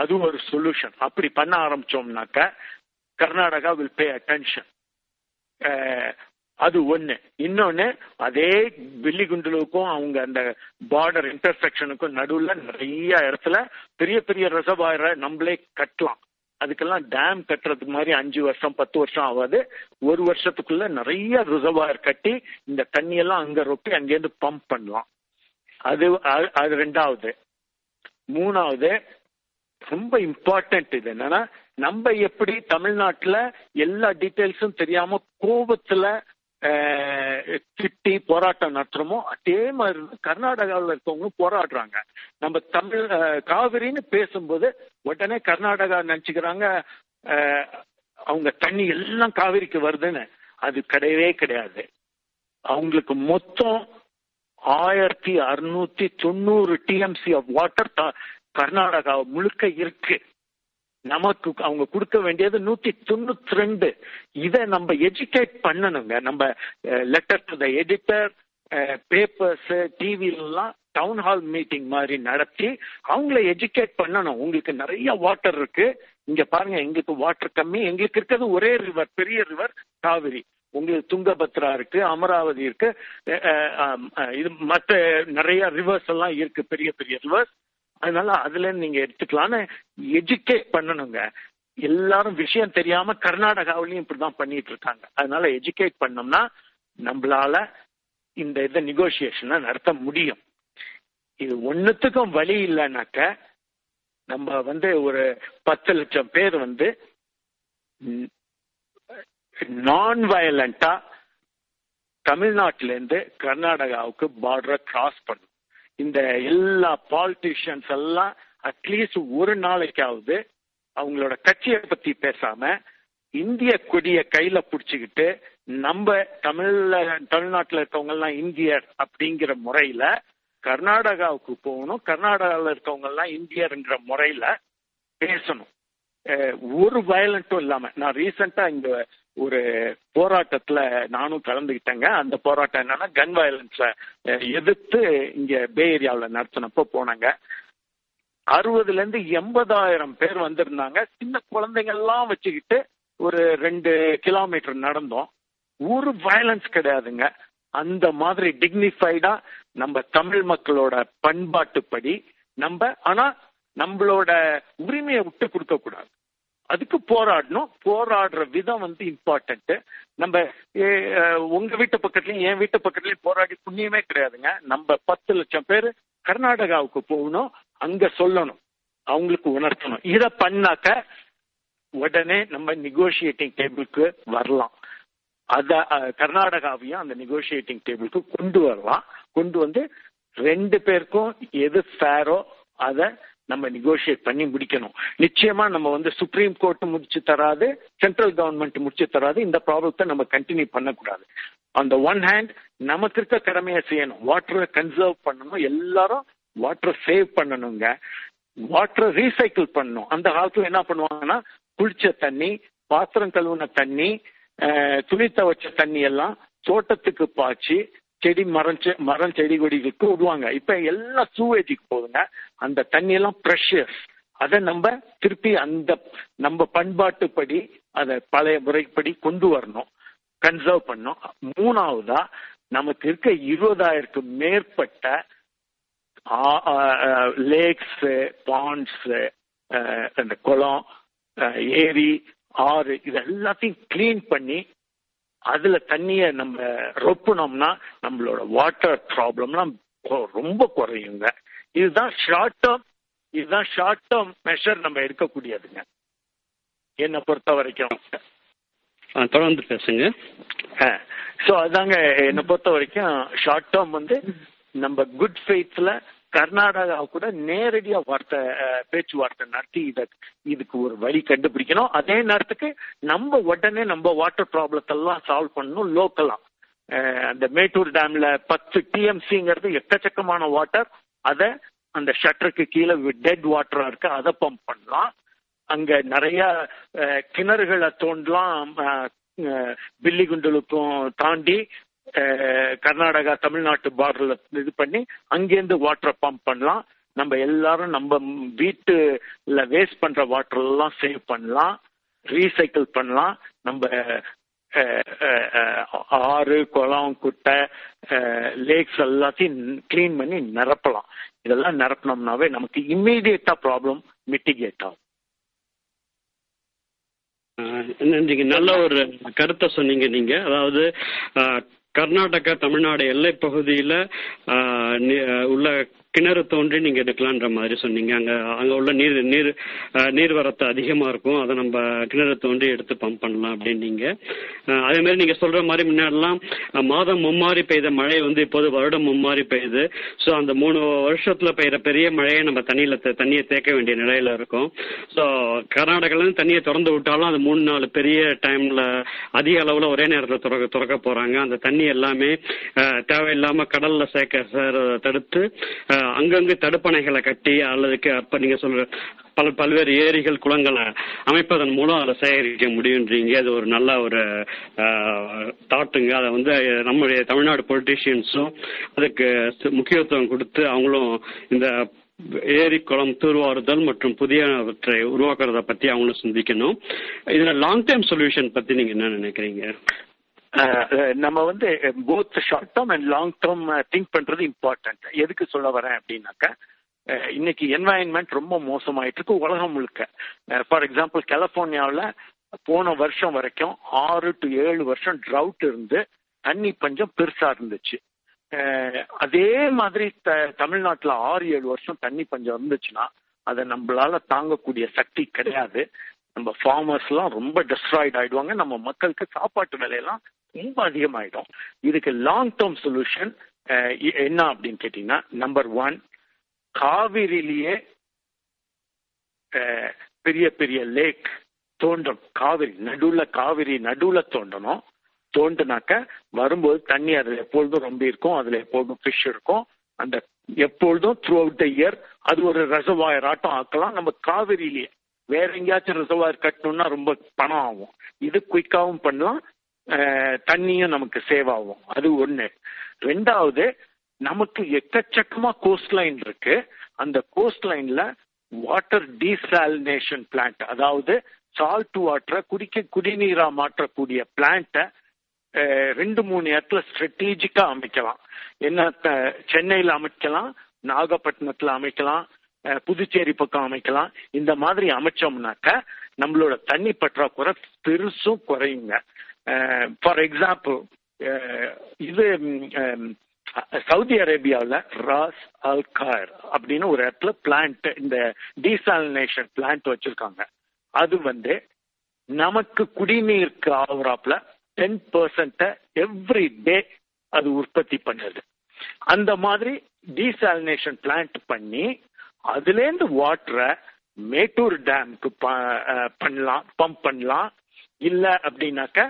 அது ஒரு சொல்யூஷன் அப்படி பண்ண ஆரம்பிச்சோம்னாக்க கர்நாடகா வில் பே அட்டென்ஷன் அது ஒண்ணு. இன்னொன்னு அதே பில்லிகுண்டலுக்கும் அவங்க அந்த பார்டர் இன்டர்செக்ஷனுக்கும் நடுவுல நிறைய இடத்துல பெரிய பெரிய ரிசர்வாயரை நம்மளே கட்டலாம். அதுக்கெல்லாம் டேம் கட்டுறதுக்கு மாதிரி அஞ்சு வருஷம் பத்து வருஷம் ஆகாது. ஒரு வருஷத்துக்குள்ள நிறைய ரிசர்வாயர் கட்டி இந்த தண்ணியெல்லாம் அங்க ரொப்பி அங்கேருந்து பம்ப் பண்ணலாம். அது அது- அது ரெண்டாவது. மூணாவது ரொம்ப இம்பார்ட்டன்ட் இது என்னன்னா நம்ம எப்படி தமிழ்நாட்டுல எல்லா டீட்டெயில்ஸும் தெரியாம கோபத்துல திட்டி போராட்டம் நடத்துறோமோ அதே மாதிரி கர்நாடகாவில் இருக்கவங்களும் போராடுறாங்க. நம்ம தமிழ் காவிரின்னு பேசும்போது உடனே கர்நாடகா நினைச்சுக்கிறாங்க அவங்க தண்ணி எல்லாம் காவிரிக்கு வருதுன்னு. அது கிடையவே கிடையாது. அவங்களுக்கு மொத்தம் ஆயிரத்தி அறுநூத்தி தொண்ணூறு டிஎம்சி ஆஃப் வாட்டர் கர்நாடகா முழுக்க இருக்கு. நமக்கு அவங்க கொடுக்க வேண்டியது நூத்தி தொண்ணூத்தி ரெண்டு இதை நம்ம எஜுகேட் பண்ணணுங்க. நம்ம letter to the editor papers டிவிலாம் town hall meeting மாதிரி நடத்தி அவங்கள எஜுகேட் பண்ணணும். உங்களுக்கு நிறைய வாட்டர் இருக்கு. இங்க பாருங்க எங்களுக்கு வாட்டர் கம்மி. எங்களுக்கு இருக்கிறது ஒரே ரிவர் பெரிய ரிவர் காவிரி. உங்களுக்கு துங்கபத்ரா இருக்கு அமராவதி இருக்கு. இது மற்ற நிறைய ரிவர்ஸ் எல்லாம் இருக்கு பெரிய பெரிய ரிவர்ஸ் அதனால அதுல நீங்க எடுத்துக்கலாம்னு எஜுகேட் பண்ணணுங்க. எல்லாரும் விஷயம் தெரியாம கர்நாடகாவிலையும் இப்படிதான் பண்ணிட்டு இருக்காங்க. அதனால எஜுகேட் பண்ணோம்னா நம்மளால இந்த இதை நெகோசியேஷனை நடத்த முடியும். இது ஒன்னுத்துக்கும் வழி இல்லைனாக்க நம்ம வந்து ஒரு பத்து லட்சம் பேர் வந்து நான் வயலண்டா தமிழ்நாட்டிலேருந்து கர்நாடகாவுக்கு பார்டரை கிராஸ் பண்ணும் இந்த எல்லா பாலிட்டிஷியன்ஸ் எல்லாம் அட்லீஸ்ட் ஒரு நாளைக்காவது அவங்களோட கட்சியை பத்தி பேசாம இந்திய கொடிய கையில புடிச்சுக்கிட்டு நம்ம தமிழ்ல தமிழ்நாட்டில் இருக்கவங்க எல்லாம் இந்தியர் அப்படிங்கிற முறையில கர்நாடகாவுக்கு போகணும் கர்நாடகாவில் இருக்கவங்க எல்லாம் இந்தியர்ங்கிற முறையில பேசணும். ஒரு வயலண்ட்டும் இல்லாம நான் ரீசெண்டா இங்க ஒரு போராட்டத்துல நானும் கலந்துக்கிட்டேங்க அந்த போராட்டம் என்னன்னா கன் வயலன்ஸ எதிர்த்து இங்க பே ஏரியாவில் நடத்தினப்போ போனாங்க. அறுபதுல இருந்து எண்பதாயிரம் பேர் வந்திருந்தாங்க. சின்ன குழந்தைங்க எல்லாம் வச்சுக்கிட்டு ஒரு ரெண்டு கிலோமீட்டர் நடந்தோம். ஒரு வயலன்ஸ் கிடையாதுங்க. அந்த மாதிரி டிக்னிஃபைடா நம்ம தமிழ் மக்களோட பண்பாட்டுப்படி நம்ம ஆனா நம்மளோட உரிமையை விட்டு கொடுக்க கூடாது. அதுக்கு போராடணும். போராடுற விதம் வந்து இம்பார்ட்டன்ட் நம்ம உங்க வீட்டு பக்கத்துலயும் என் வீட்டு பக்கத்துலயும் போராடி புண்ணியமே கிடையாதுங்க. நம்ம பத்து லட்சம் பேர் கர்நாடகாவுக்கு போகணும். அங்க சொல்லணும். அவங்களுக்கு உணர்த்தணும். இத பண்ணாக்க உடனே நம்ம நெகோசியேட்டிங் டேபிளுக்கு வரலாம். அத கர்நாடகாவையும் அந்த நெகோசியேட்டிங் டேபிளுக்கு கொண்டு வரலாம். கொண்டு வந்து ரெண்டு பேருக்கும் எது ஃபேரோ அதை நம்ம நெகோசியேட் பண்ணி முடிக்கணும். நிச்சயமா நம்ம வந்து சுப்ரீம் கோர்ட் முடிச்சு தராது சென்ட்ரல் கவர்மெண்ட் முடிச்சு தராது இந்த ப்ராப்ளத்தை நம்ம கண்டினியூ பண்ணக்கூடாது. அந்த ஒன் ஹேண்ட் நமக்கு இருக்க கடமையை செய்யணும். வாட்டரை கன்சர்வ் பண்ணணும். எல்லாரும் வாட்டரை சேவ் பண்ணணுங்க. வாட்டரை ரீசைக்கிள் பண்ணணும். அந்த காலத்துல என்ன பண்ணுவாங்கன்னா குளிச்ச தண்ணி பாத்திரம் கழுவுன தண்ணி துணி துவைச்ச தண்ணி எல்லாம் தோட்டத்துக்கு பாய்ச்சி செடி மரம் மரம் செடி கொடிகளுக்கு விடுவாங்க. இப்ப எல்லாம் சூவேஜிக்கு போகுதுங்க. அந்த தண்ணி எல்லாம் ப்ரெஷர் அதை நம்ம திருப்பி அந்த நம்ம பண்பாட்டுப்படி அதை பழைய முறைப்படி கொண்டு வரணும். கன்சர்வ் பண்ணும் மூணாவதா நமக்கு இருக்க இருபதாயிரத்துக்கு மேற்பட்ட லேக்ஸ் பாண்ட்ஸ் அந்த குளம் ஏரி ஆறு இது எல்லாத்தையும் கிளீன் பண்ணி அதுல தண்ணிய நம்ம ரொப்புனோம்னா நம்மளோட வாட்டர் ப்ராப்ளம்லாம் ரொம்ப குறையுங்க. இதுதான் ஷார்ட் டேர்ம் இதுதான் ஷார்ட் டேர்ம் மெஷர் நம்ம எடுக்கக்கூடியதுங்க. என்னை பொறுத்த வரைக்கும். தொடர்ந்து பேசுங்க. ஸோ அதாங்க என்னை பொறுத்த வரைக்கும் ஷார்ட் டேர்ம் வந்து நம்ம குட் ஃபெய்த்ல கர்நாடகா கூட நேரடியா வார்த்தை பேச்சுவார்த்தை நடத்தி இத இதுக்கு ஒரு வழி கண்டுபிடிக்கணும். அதே நேரத்துக்கு நம்ம உடனே நம்ம வாட்டர் ப்ராப்ளத்தை எல்லாம் சால்வ் பண்ணணும் லோக்கலா அந்த மேட்டூர் டேம்ல பத்து டிஎம்சிங்கிறது எக்கச்சக்கமான வாட்டர் அதை அந்த ஷட்டருக்கு கீழே டெட் வாட்டரா இருக்கு அதை பம்ப் பண்ணலாம். அங்க நிறைய கிணறுகளை தோண்டலாம் பில்லிகுண்டலுக்கும் தாண்டி கர்நாடகா தமிழ்நாட்டு பார்டர்ல இது பண்ணி அங்கேருந்து வாட்டரை பம்ப் பண்ணலாம். நம்ம எல்லாரும் நம்ம வீட்டுல வேஸ்ட் பண்ற வாட்டர் எல்லாம் சேவ் பண்ணலாம். ரீசைக்கிள் பண்ணலாம். நம்ம ஆறு குளம் குட்டை லேக்ஸ் எல்லாத்தையும் கிளீன் பண்ணி நிரப்பலாம். இதெல்லாம் நிரப்பினோம்னாவே நமக்கு இம்மீடியட்டா ப்ராப்ளம் மிட்டிகேட் ஆகும். நீங்க நல்ல ஒரு கருத்தை சொன்னீங்க நீங்க. அதாவது கர்நாடகா தமிழ்நாடு எல்லை பகுதியில் உள்ள கிணறு தோன்றி நீங்க எடுக்கலான்ற மாதிரி சொன்னீங்க. அங்க அங்க உள்ள நீர் நீர் நீர்வரத்து அதிகமா இருக்கும். அதை நம்ம கிணறு தோன்றி எடுத்து பம்ப் பண்ணலாம் அப்படின்னீங்க. அதே மாதிரி நீங்க சொல்ற மாதிரி முன்னாடிலாம் மாதம் மும்மாறி பெய்த மழை வந்து இப்போது வருடம் மும்மாறி பெய்யுது. ஸோ அந்த மூணு வருஷத்துல பெய்யுற பெரிய மழையை நம்ம தண்ணியில தண்ணியை தேக்க வேண்டிய நிலையில இருக்கும். ஸோ கர்நாடகால தண்ணியை திறந்து விட்டாலும் அது மூணு நாலு பெரிய டைம்ல அதிக அளவுல ஒரே நேரத்தில் திறக்க திறக்க போறாங்க. அந்த தண்ணி எல்லாமே தேவையில்லாம கடல்ல சேர்க்க சேர- தடுத்து அங்கங்கு தடுப்பணைகளை கட்டி அல்லது அப்ப நீங்க சொல்ற பல பல்வேறு ஏரிகள் குளங்களை அமைப்பதன் மூலம் அதை சேகரிக்க முடியுன்றீங்க. அது ஒரு நல்ல ஒரு தாட்டுங்க. அதை வந்து நம்முடைய தமிழ்நாடு பொலிட்டீஷியன்ஸும் அதுக்கு முக்கியத்துவம் கொடுத்து அவங்களும் இந்த ஏரி குளம் தூர்வாறுதல் மற்றும் புதியவற்றை உருவாக்குறத பத்தி அவங்களும் சிந்திக்கணும். இதுல லாங் டைம் சொல்யூஷன் பத்தி நீங்க என்ன நினைக்கிறீங்க? நம்ம வந்து both short term and long term think பண்றது இம்பார்ட்டன்ட் எதுக்கு சொல்ல வரேன் அப்படின்னாக்கா இன்னைக்கு என்வாயன்மெண்ட் ரொம்ப மோசமாயிட்டு இருக்கு உலகம் முழுக்க. ஃபார் எக்ஸாம்பிள் கலிபோர்னியாவில் போன வருஷம் வரைக்கும் ஆறு டு ஏழு வருஷம் ட்ரவுட் இருந்து தண்ணி பஞ்சம் பெருசா இருந்துச்சு. அதே மாதிரி த தமிழ்நாட்டில் ஆறு ஏழு வருஷம் தண்ணி பஞ்சம் இருந்துச்சுன்னா அதை நம்மளால தாங்கக்கூடிய சக்தி கிடையாது. நம்ம ஃபார்மர்ஸ் எல்லாம் ரொம்ப டிஸ்ட்ராய்ட் ஆயிடுவாங்க. நம்ம மக்களுக்கு சாப்பாட்டு விலையெல்லாம் ரொம்ப அதிகமாயிடும். இதுக்கு லாங் டேர்ம் சொல்யூஷன் என்ன அப்படின்னு கேட்டீங்கன்னா நம்பர் ஒன் காவிரிலேயே பெரிய பெரிய லேக் தோன்றும் காவிரி நடுவுல காவிரி நடுவுல தோண்டணும். தோண்டுனாக்க வரும்போது தண்ணி அதுல எப்பொழுதும் ரொம்ப இருக்கும் அதுல எப்பொழுதும் ஃபிஷ் இருக்கும். அந்த எப்பொழுதும் த்ரூ அவுட் த இயர் அது ஒரு ரிசர்வாயர் ஆட்டம் ஆக்கலாம். நம்ம காவிரியிலேயே வேற எங்கேயாச்சும் ரிசர்வாயர் கட்டணும்னா ரொம்ப பணம் ஆகும். இது குயிக்காவும் பண்ணலாம் தண்ணியும் நமக்கு சேவ் ஆகும். அது ஒண்ணு. ரெண்டாவது நமக்கு எக்கச்சக்கமா கோஸ்ட் லைன் இருக்கு. அந்த கோஸ்ட் லைன்ல வாட்டர் டீசாலினேஷன் பிளான்ட் அதாவது சால்ட் வாட்டரை குடிக்க குடிநீரா மாற்றக்கூடிய பிளான்ட்டை ரெண்டு மூணு இடத்துல ஸ்ட்ராட்டஜிக்கா அமைக்கலாம். என்ன த- சென்னையில அமைக்கலாம் நாகப்பட்டினத்துல அமைக்கலாம் புதுச்சேரி பக்கம் அமைக்கலாம். இந்த மாதிரி அமைச்சோம்னாக்க நம்மளோட தண்ணி பற்றாக்குறை பெருசும் குறையுங்க. ஃபார் எக்ஸாம்பிள் இது சவுதி அரேபியாவில் ராஸ் அல் கார் அப்படின்னு ஒரு இடத்துல பிளான்ட் இந்த டீசாலினேஷன் பிளான்ட் வச்சிருக்காங்க. அது வந்து நமக்கு குடிநீருக்கு ஆகுறாப்புல டென் பர்சன்ட எவ்ரி டே அது உற்பத்தி பண்ணுது. அந்த மாதிரி டீசாலினேஷன் பிளான்ட் பண்ணி அதுலேருந்து வாட்டரை மேட்டூர் டேம்க்கு பண்ணலாம் பம்ப் பண்ணலாம். இல்ல அப்படின்னாக்க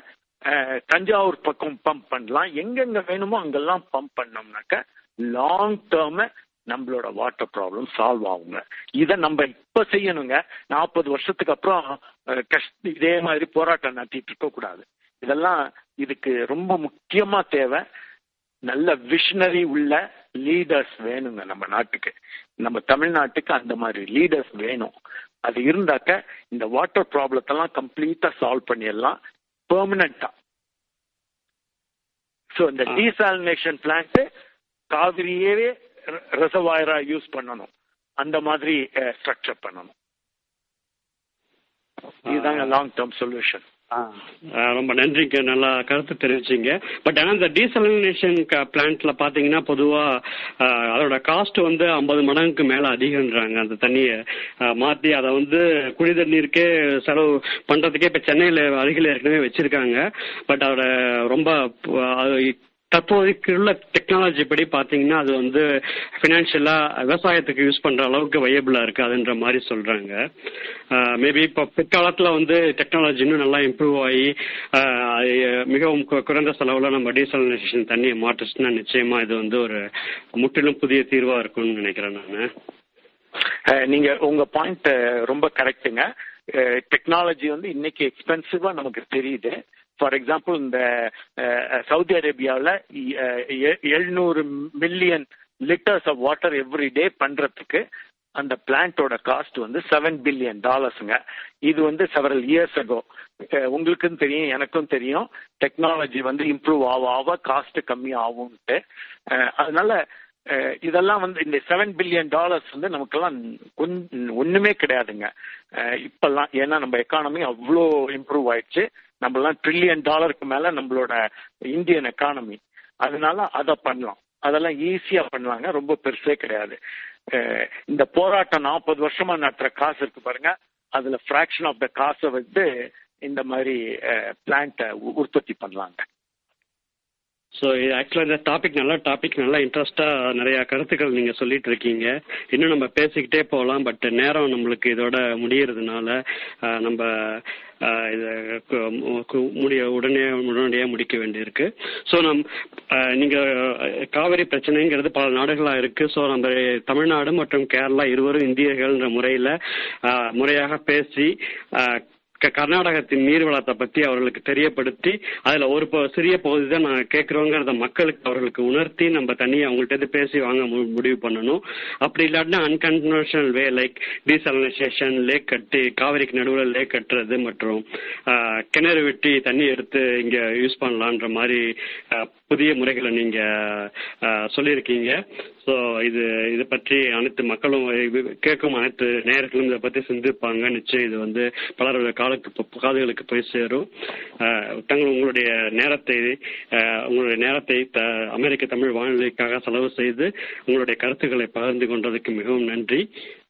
தஞ்சாவூர் பக்கம் பம்ப் பண்ணலாம். எங்கெங்க வேணுமோ அங்கெல்லாம் பம்ப் பண்ணோம்னாக்க லாங் டேர்ம நம்மளோட வாட்டர் ப்ராப்ளம் சால்வ் ஆகுங்க. இதை நம்ம இப்ப செய்யணுங்க. நாற்பது வருஷத்துக்கு அப்புறம் கஷ்ட இதே மாதிரி போராட்டம் நடத்திட்டு இருக்க கூடாது. இதெல்லாம் இதுக்கு ரொம்ப முக்கியமா தேவை. நல்ல விஷனரி உள்ள லீடர்ஸ் வேணுங்க நம்ம நாட்டுக்கு. நம்ம தமிழ்நாட்டுக்கு அந்த மாதிரி லீடர்ஸ் வேணும். அது இருந்தாக்க இந்த வாட்டர் ப்ராப்ளத்தெல்லாம் கம்ப்ளீட்டா சால்வ் பண்ணிடலாம். பெர்மனண்டா ஸோ இந்த. டீசாலினேஷன் பிளான்ட் காவிரியவே ரிசர்வாயரா யூஸ் பண்ணணும். அந்த மாதிரி ஸ்ட்ரக்சர் பண்ணணும். இதுதாங்க லாங் டேர்ம் சொல்யூஷன் ரொம்ப நன்றிங்க. நல்லா கருத்து தெரிவிச்சீங்க. பட் ஆனால் இந்த டீசலினேஷன் பிளான்ட்ல பாத்தீங்கன்னா பொதுவா அதோட காஸ்ட் வந்து ஐம்பது மடங்குக்கு மேல அதிகம்ன்றாங்க அந்த தண்ணியை மாற்றி மாத்தி அதை வந்து குடி தண்ணீருக்கே செலவு பண்றதுக்கே இப்ப சென்னையில அருகில் ஏற்கனவே வச்சிருக்காங்க. பட் அதோட ரொம்ப தற்போதைக்கு உள்ள டெக்னாலஜி படி பாத்தீங்கன்னா அது வந்து ஃபினான்ஷியலாக விவசாயத்துக்கு யூஸ் பண்ற அளவுக்கு வயபிளா இருக்காதுன்ற மாதிரி சொல்றாங்க. மேபி இப்போ பிற்காலத்துல வந்து டெக்னாலஜி இன்னும் நல்லா இம்ப்ரூவ் ஆகி மிகவும் குறைந்த செலவுல நம்ம டீசலினேஷன் தண்ணியை மாற்றுச்சுன்னா நிச்சயமா இது வந்து ஒரு முற்றிலும் புதிய தீர்வா இருக்கும்னு நினைக்கிறேன் நான். நீங்க உங்க பாயிண்ட் ரொம்ப கரெக்ட்டுங்க டெக்னாலஜி வந்து இன்னைக்கு எக்ஸ்பென்சிவா நமக்கு தெரியுது. ஃபார் எக்ஸாம்பிள் இந்த சவுதி அரேபியாவில் எழுநூறு million litres of water every day பண்றதுக்கு அந்த பிளான்ட்டோட காஸ்ட் வந்து செவன் பில்லியன் டாலர்ஸுங்க இது வந்து செவரல் இயர்ஸ் அகோ உங்களுக்கும் தெரியும் எனக்கும் தெரியும். டெக்னாலஜி வந்து இம்ப்ரூவ் ஆக ஆக காஸ்ட் கம்மி ஆகும்ட்டு. அதனால இதெல்லாம் வந்து இந்த செவன் பில்லியன் டாலர்ஸ் வந்து நமக்கெல்லாம் கொஞ்சம் ஒண்ணுமே கிடையாதுங்க. இப்பெல்லாம் ஏன்னா நம்ம எக்கானமி அவ்வளோ இம்ப்ரூவ் ஆயிடுச்சு. நம்மளாம் ட்ரில்லியன் டாலருக்கு மேல நம்மளோட இந்தியன் எக்கானமி அதனால அதை பண்ணலாம். அதெல்லாம் ஈஸியா பண்ணலாங்க. ரொம்ப பெருசே கிடையாது. இந்த போராட்டம் நாற்பது வருஷமா நடத்துற காசு இருக்கு பாருங்க. அதுல ஃபிராக்ஷன் ஆஃப் த காசை வந்து இந்த மாதிரி பிளான்ட்டை உற்பத்தி பண்ணலாங்க. ஸோ இது ஆக்சுவலாக இந்த டாபிக் நல்ல டாபிக் நல்லா இன்ட்ரெஸ்டாக நிறைய கருத்துக்கள் நீங்கள் சொல்லிட்டு இருக்கீங்க. இன்னும் நம்ம பேசிக்கிட்டே போகலாம் பட் நேரம் நம்மளுக்கு இதோட முடியறதுனால நம்ம இதை முடிய உடனே உடனடியாக முடிக்க வேண்டியிருக்கு. ஸோ நம் நீங்கள் காவிரி பிரச்சனைங்கிறது பல நாடுகளாக இருக்கு. ஸோ நம்ம தமிழ்நாடு மற்றும் கேரளா இருவரும் இந்தியர்கள்ன்ற முறையில் முறையாக பேசி கர்நாடகத்தின் நீர் கர்நாடகத்தின் நீர்வளத்தை பத்தி அவர்களுக்கு தெரியப்படுத்தி அதுல ஒரு சிறிய பகுதி தான் நாங்க கேட்கிறோங்கிறத மக்களுக்கு அவர்களுக்கு உணர்த்தி நம்ம தனியாக அவங்கள்ட்ட இருந்து பேசி வாங்க முடிவு பண்ணணும். அப்படி இல்லாட்டினா unconventional way like desalination lake கட்டி காவிரிக்கு நடுவில் லேக் கட்டுறது மற்றும் கிணறு வெட்டி தண்ணி எடுத்து இங்க யூஸ் பண்ணலான்ற மாதிரி புதிய முறைகளை நீங்க சொல்லியிருக்கீங்க. ஸோ இது இதை பற்றி அனைத்து மக்களும் இது கேட்கும் அனைத்து நேரத்திலும் இதை பற்றி சிந்திப்பாங்க. நிச்சயம் இது வந்து பலருடைய காலுக்கு காதுகளுக்கு போய் சேரும். தங்கள் உங்களுடைய நேரத்தை உங்களுடைய நேரத்தை த- அமெரிக்க தமிழ் வானொலிக்காக செலவு செய்து உங்களுடைய கருத்துக்களை பகிர்ந்து கொண்டதுக்கு மிகவும் நன்றி.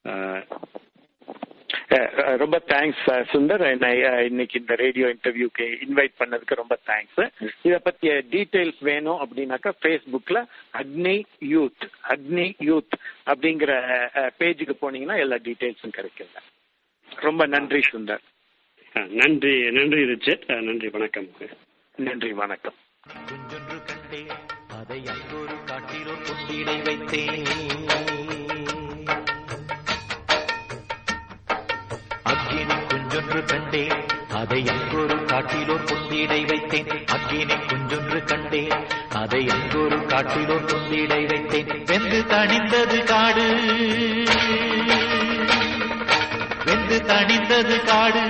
ஆஹ், ரொம்ப தேங்க்ஸ் சுந்தர். இன்னைக்கு இந்த ரேடியோ இன்டர்வியூக்கு இன்வைட் பண்ணதுக்கு ரொம்ப தேங்க்ஸ் இத பத்திய டீடைல்ஸ் வேணும் அப்படின்னாக்கா ஃபேஸ்புக்ல அக்னி யூத் அக்னி யூத் அப்படிங்கிற பேஜுக்கு போனீங்கன்னா எல்லா டீடைல்ஸும் கிடைக்குங்க. ரொம்ப நன்றி சுந்தர். நன்றி நன்றி ரிச்சர்ட். நன்றி வணக்கம். நன்றி வணக்கம். அதை காட்டிலோ கொண்டிடை வைத்தேன். கொஞ்சொன்று கண்டேன். அதை அங்கொரு காட்டிலோர் கொண்டிடை வைத்தேன். அக்கினை கொஞ்சொன்று கண்டேன். அதை அங்கொரு காட்டிலோர் கொண்டிடை வைத்தேன். வெந்து தணிந்தது காடு. வெந்து தணிந்தது காடு.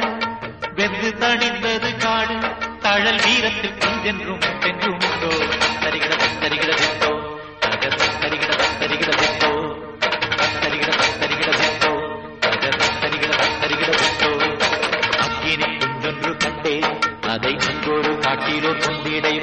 வெந்து தணிந்தது காடு. தழல் வீரத்தில் கொஞ்சென்றும் சென்றும் உண்டோ? சரிகிறது சரிகிறது அங்கொரு காட்டிலோ கொண்டிடை